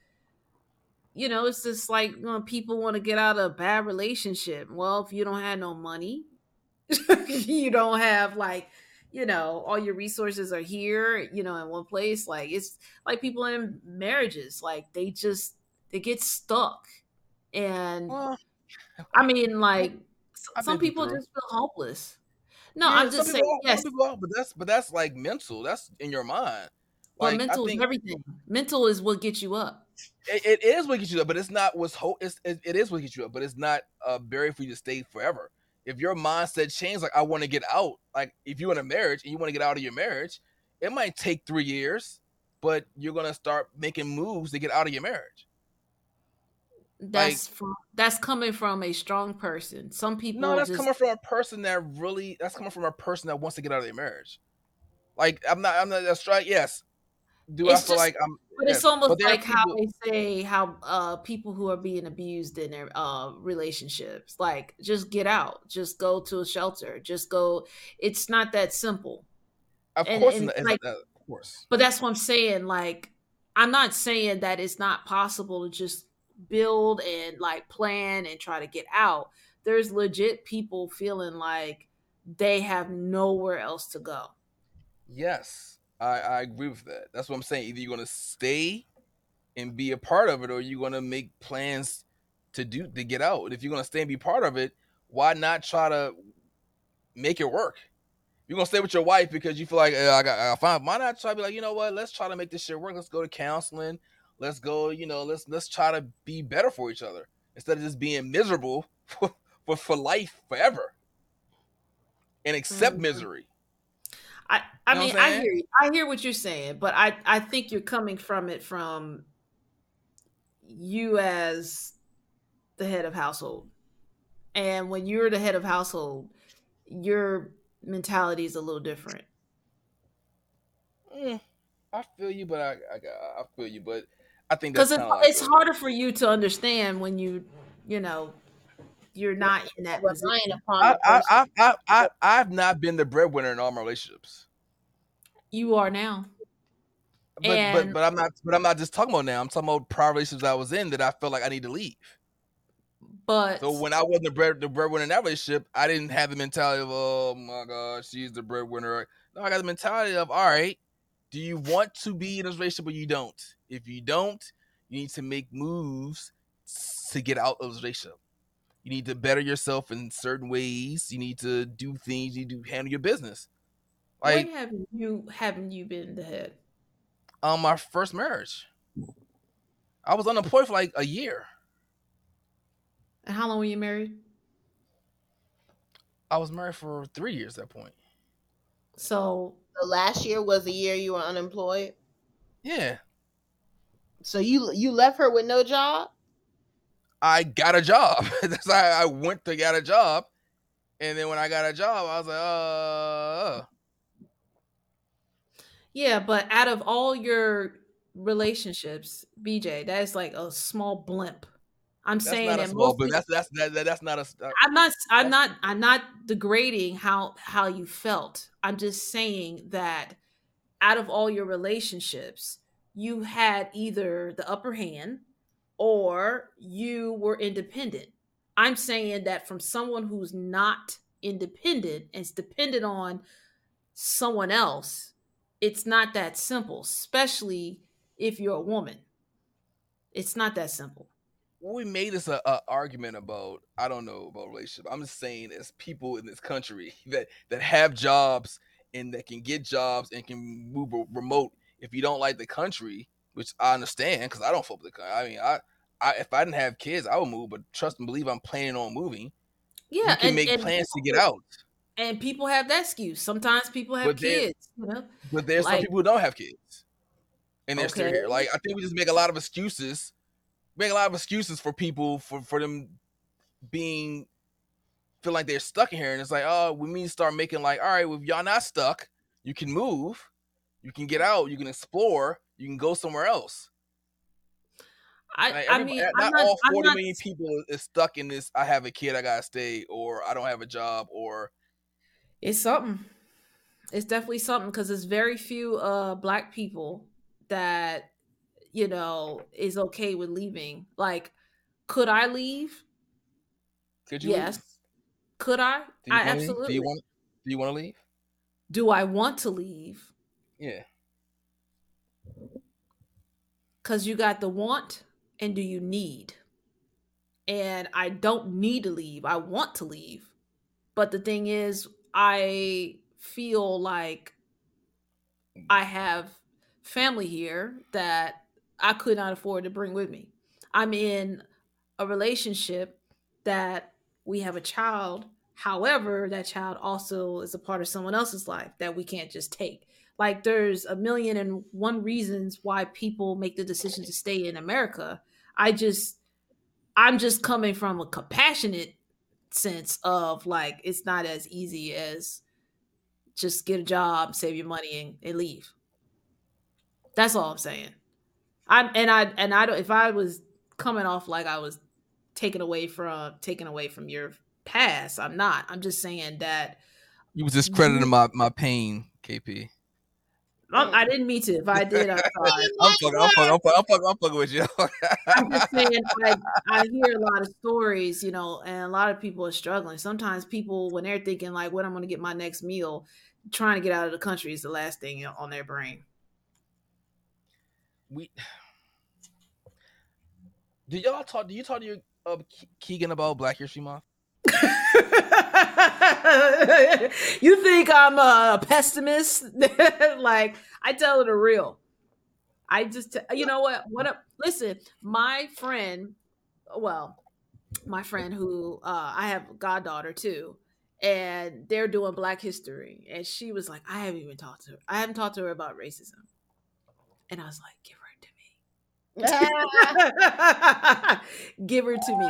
you know, it's just like when people want to get out of a bad relationship. Well, if you don't have no money, (laughs) you don't have like, you know, all your resources are here, you know, in one place. Like, it's like people in marriages, like they just they get stuck, and Well, I mean, like I've some people just feel hopeless. No, yeah, I'm just saying, are- yes, are, but that's but that's like mental. That's in your mind. Well, Like I mental is everything. Mental is what gets you up. it, it is what gets you up, but it's not what's hope. It's it, it is what gets you up, but it's not uh, a barrier for you to stay forever. If your mindset changes, like I want to get out, like if you're in a marriage and you want to get out of your marriage, it might take three years, but you're gonna start making moves to get out of your marriage. That's from that's coming from a strong person. Some people No, that's just coming from a person that really that's coming from a person that wants to get out of their marriage. Like I'm not I'm not that's right. Yes. Do It's I feel just- like I'm but it's almost there are like how they say how uh people who are being abused in their uh relationships. Like just get out. Just go to a shelter. Just go it's not that simple. of and- course and it's- like- of course. But that's what I'm saying. Like, I'm not saying that it's not possible to just build and like plan and try to get out. There's legit people feeling like they have nowhere else to go. Yes, I, I agree with that. That's what I'm saying. Either you're gonna stay and be a part of it, or you're gonna make plans to do to get out. If you're gonna stay and be part of it, why not try to make it work? You're gonna stay with your wife because you feel like "Eh, I got I found. Why not try to be like, you know what? Let's try to make this shit work. Let's go to counseling. Let's go. You know, let's let's try to be better for each other instead of just being miserable (laughs) for for, for life forever and accept Mhm. misery. I, I You know mean, I hear you. I hear what you're saying, but I, I think you're coming from it from you as the head of household. And when you're the head of household, your mentality is a little different. Mm, I feel you, but I, I I feel you, but I think because it's, like it's harder for you to understand when you you know you're not in that. Relying upon I, I, I, I, I, I've not been the breadwinner in all my relationships, you are now but but And- but I'm not. But I'm not just talking about now. I'm talking about prior relationships I was in that I felt like I need to leave. but So when I wasn't the bread the breadwinner in that relationship, I didn't have the mentality of oh my god, she's the breadwinner. No, I got the mentality of all right. Do you want to be in this relationship or you don't? If you don't, you need to make moves to get out of this relationship. You need to better yourself in certain ways. You need to do things. You need to handle your business. Like when haven't you haven't you been the head on my first marriage, I was unemployed for like a year. and how long were you married I was married for three years at that point. so the last year was the year you were unemployed. Yeah. So you you left her with no job. I got a job. (laughs) That's how I went to get a job. And then when I got a job, I was like, uh, yeah but out of all your relationships, BJ, that is like a small blimp. I'm That's saying that small, most people, that's that's that, that- that's not a. uh, I'm not I'm not I'm not degrading how how you felt. I'm just saying that out of all your relationships, you had either the upper hand or you were independent. I'm saying that from someone who's not independent and is dependent on someone else, it's not that simple, especially if you're a woman. It's not that simple. we made this a, a argument about I don't know about relationship. I'm just saying as people in this country (laughs) that that have jobs and that can get jobs and can move remote. If you don't like the country, which I understand because I don't fuck with the country. I mean, I, I if I didn't have kids, I would move. But trust and believe, I'm planning on moving. Yeah, you can and, make and plans to get out. And people have that excuse. Sometimes people have But kids, you know. But there's some people who don't have kids, and they're still here. Like I think we just make a lot of excuses, make a lot of excuses for people for for them being feel like they're stuck in here, and it's like, oh, we need to start making like, all right, well, if y'all not stuck, you can move, you can get out, you can explore, you can go somewhere else. I, Like, I mean, not, I'm not, all 40 not- million people is stuck in this. I have a kid, I gotta stay, or I don't have a job, or It's something. It's definitely something because there's very few uh black people that you know is okay with leaving. Like, could I leave? could you? leave? Yes. Could I? I leave? absolutely. Do you want? Do you want to leave? Do I want to leave? Yeah. Because you got the want and do you need? And I don't need to leave. I want to leave. But the thing is, I feel like I have family here that I could not afford to bring with me. I'm in a relationship that we have a child. However, that child also is a part of someone else's life that we can't just take. Like there's a million and one reasons why people make the decision to stay in America. I just I'm just coming from a compassionate sense of like it's not as easy as just get a job, save your money and, and leave. That's all I'm saying. I'm and I and I don't if I was coming off like I was taken away from taken away from your past, I'm not. I'm just saying that You was discrediting my my pain, KP. I, I didn't mean to. If I did, (laughs) I'm sorry. I'm fucking, I'm fucking, I'm fucking, I'm fucking, I'm fucking with you. I'm just saying, (laughs) I, I hear a lot of stories, you know, and a lot of people are struggling. Sometimes people, when they're thinking like, "When I'm going to get my next meal," trying to get out of the country is the last thing on their brain. we (sighs) do y'all talk? Do you talk to your uh, Ke- Keegan about Black History Month? (laughs) (laughs) you think I'm a pessimist? (laughs) like I tell her the real. I just, you know what? What up? Listen, my friend, well, my friend who uh, I have a goddaughter too, and they're doing Black History, and she was like, I haven't even talked to her. I haven't talked to her about racism, and I was like, give her to me. (laughs) give her to me.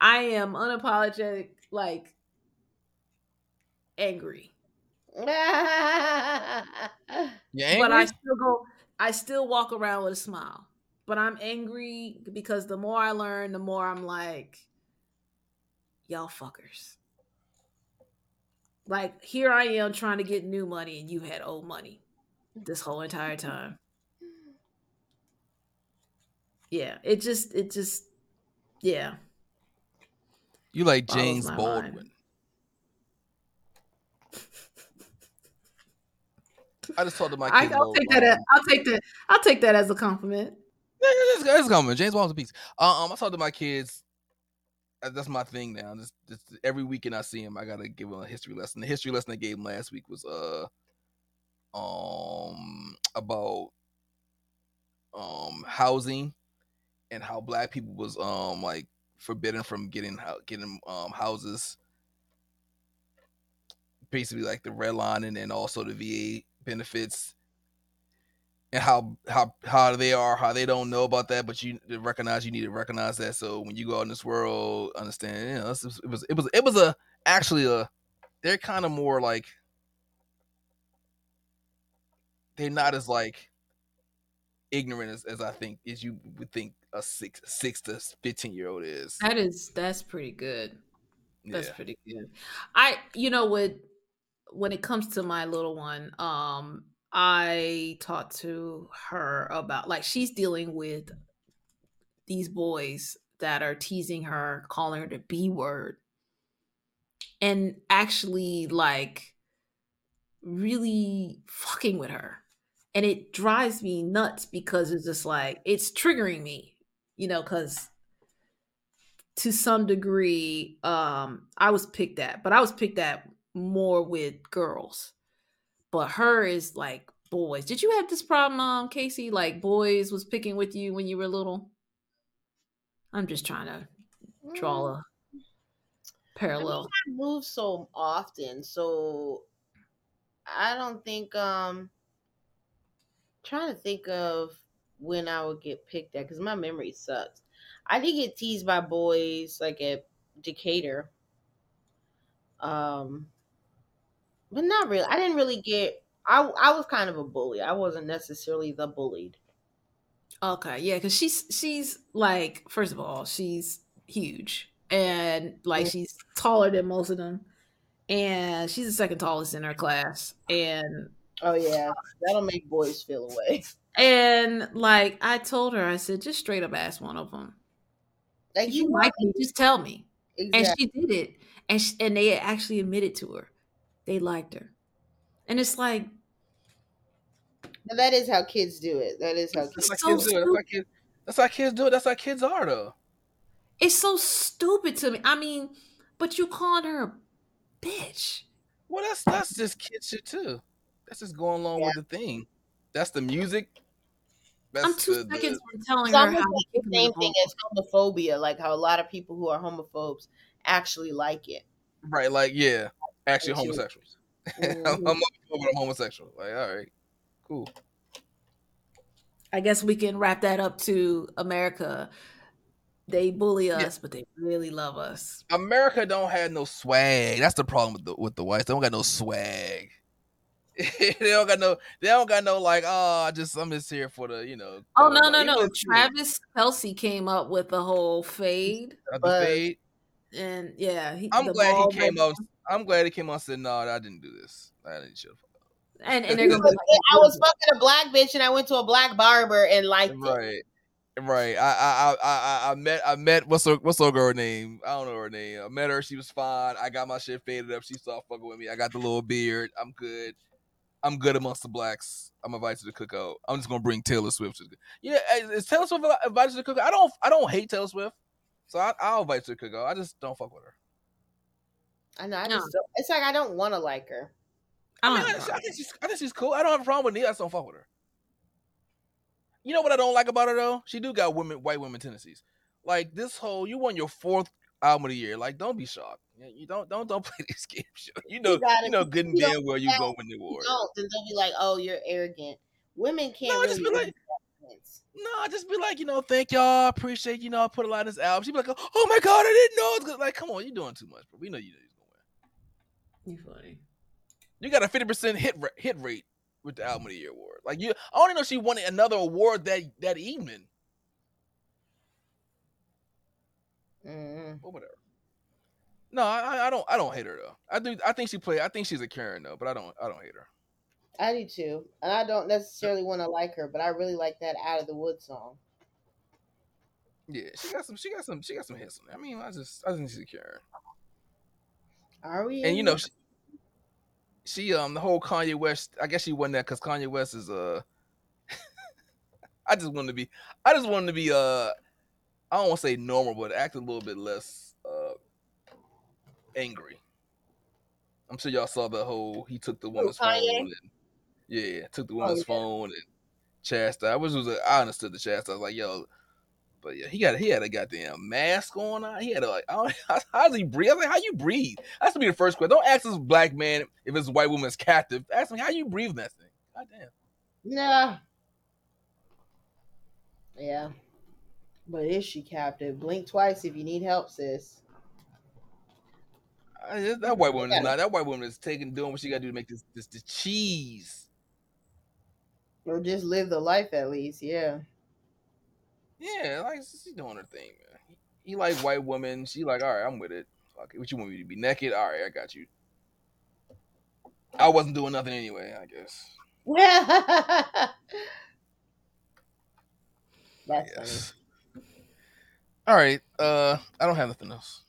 I am unapologetic, like angry. (laughs) But I still go I still walk around with a smile. But I'm angry because the more I learn, the more I'm like, y'all fuckers. Like here I am trying to get new money and you had old money this whole entire time. Yeah, it just it just yeah. You like James Baldwin? mind. I just talked to my I, kids. I'll about, take that. As, I'll take that. I'll take that as a compliment. Yeah, it's, it's coming. James Baldwin's a piece. Uh, um, I talk to my kids. uh, That's my thing now. Just, just every weekend I see him, I gotta give him a history lesson. The history lesson I gave him last week was uh, um, about um housing and how black people was um like forbidden from getting getting um houses. Basically, like the red line and then also the VA benefits and how how how they are, how they don't know about that, but you recognize you need to recognize that. So when you go out in this world, understand, you know, it was it was it was a actually a they're kind of more like they're not as like ignorant as, as I think as you would think a six six to fifteen year old is. That is that's pretty good. That's yeah. pretty good. I you know what when it comes to my little one, um, I talked to her about like she's dealing with these boys that are teasing her, calling her the B word, and actually like really fucking with her. And it drives me nuts because it's just like it's triggering me, you know, because to some degree, um, I was picked at, but I was picked at more with girls. But her is like boys. Did you have this problem, um, Casey? Like boys was picking with you when you were little? I'm just trying to draw Mm, a parallel. I move so often, so I don't think um trying to think of when I would get picked at because my memory sucks. I did get teased by boys like at Decatur. Um but not really. I didn't really get I I was kind of a bully. I wasn't necessarily the bullied. Okay, yeah, because she's she's like, first of all, she's huge and like she's taller than most of them, and she's the second tallest in her class, and Oh yeah. That'll make boys feel away. (laughs) and like I told her, I said, just straight up ask one of them. Like you you like me, just tell me. exactly. And she did it, and sh and they actually admitted to her, they liked her, and it's like But that is how kids do it. That is how kids so kids do it. That's how kids. That's how kids do it. That's how kids are though. it's so stupid to me. I mean, but you called her a bitch. Well, that's that's just kid shit too. That's just going along with the thing. That's the music. That's I'm two the, the- seconds from telling It's her almost how like the same thing as homophobia, like how a lot of people who are homophobes actually like it. right. Like yeah, actually Actually. homosexuals. (laughs) Mhm. I'm, I'm a homosexual. Like all right, cool. I guess we can wrap that up to America. They bully Yeah. us, but they really love us. America don't have no swag. That's the problem with the with the whites. They don't got no swag. (laughs) they don't got no. They don't got no like. Oh, I just I'm just here for the you know. Oh no, no, no! if know, Travis Kelce came up with the whole fade, (laughs) at the But- fade, and yeah, he, I'm glad he came red- up. I'm glad he came out and said, "No, I didn't do this. I didn't should and (laughs) and they're gonna like, I was fucking a black bitch and I went to a black barber and liked it. Right, right. I, I, I, I, I met, I met. What's her, what's her girl name? I don't know her name. I met her. She was fine. I got my shit faded up. She started fucking with me. I got the little beard. I'm good. I'm good amongst the blacks. I'm invited to the cookout. I'm just gonna bring Taylor Swift to the. Yeah, is Taylor Swift invited to the cookout? I don't, I don't hate Taylor Swift, so I, I'll invite her to the cookout. I just don't fuck with her. I know. I No. just don't, it's like I don't want to like her. I I, mean, have a I, I problem. think she's, I think she's cool. I don't have a problem with it. I just don't fuck with her. You know what I don't like about her though? She do got women, white women tendencies. Like this whole, you won your fourth album of the year. Like, don't be shocked. You don't, don't, don't (laughs) play this game. Show. You know, you, gotta- know good and you don't damn well you that. gonna win the You award. don't, then they'll be like, "Oh, you're arrogant." Women can't No, really. just be like- do that. No, just be like, you know, thank y'all, appreciate, you know, I put a lot in this album. She be like, oh my god, I didn't know it's good. Like, come on, you're doing too much, bro. We know you know he's gonna win. You funny. You got a 50% hit hit rate with the album of the year award. Like you, I only know she won another award that that evening. Mm. or whatever. No, I, I- don't. I don't hate her though. I do. I think she play. I think she's a Karen though, but I don't. I don't hate her. I do too, and I don't necessarily want to like her, but I really like that "Out of the Woods" song. Yeah, she got some. She got some. She got some hits on there. I mean, I just. I think she's a Karen. Are we? And you know, she, she um the whole Kanye West. I guess she won that because Kanye West is uh. (laughs) I just wanted to be. I just wanted to be uh. I don't want to say normal, but act a little bit less uh angry. I'm sure y'all saw the whole. He took the woman's phone. And, yeah, took the woman's yeah. phone and chastised. I was, was a, I understood the chastised. I was like, yo, but yeah, he got he had a goddamn mask on. He had a like, (laughs) how, how does he breathe? I was like, how you breathe? That's to be the first question. Don't ask this black man if his white woman's captive. Ask me how you breathe that thing. Goddamn. Nah. Yeah. But is she captive? Blink twice if you need help, sis. That- white woman is not. That white woman is taking doing what she got to do to make this this the cheese. Or just live the life at least, yeah. Yeah, like she's doing her thing, man. He, he like white woman. She like, all right, I'm with it. Okay, what you want me to be naked? All right, I got you. I wasn't doing nothing anyway. I guess. (laughs) That's Yes. All right. Uh, I don't have nothing else.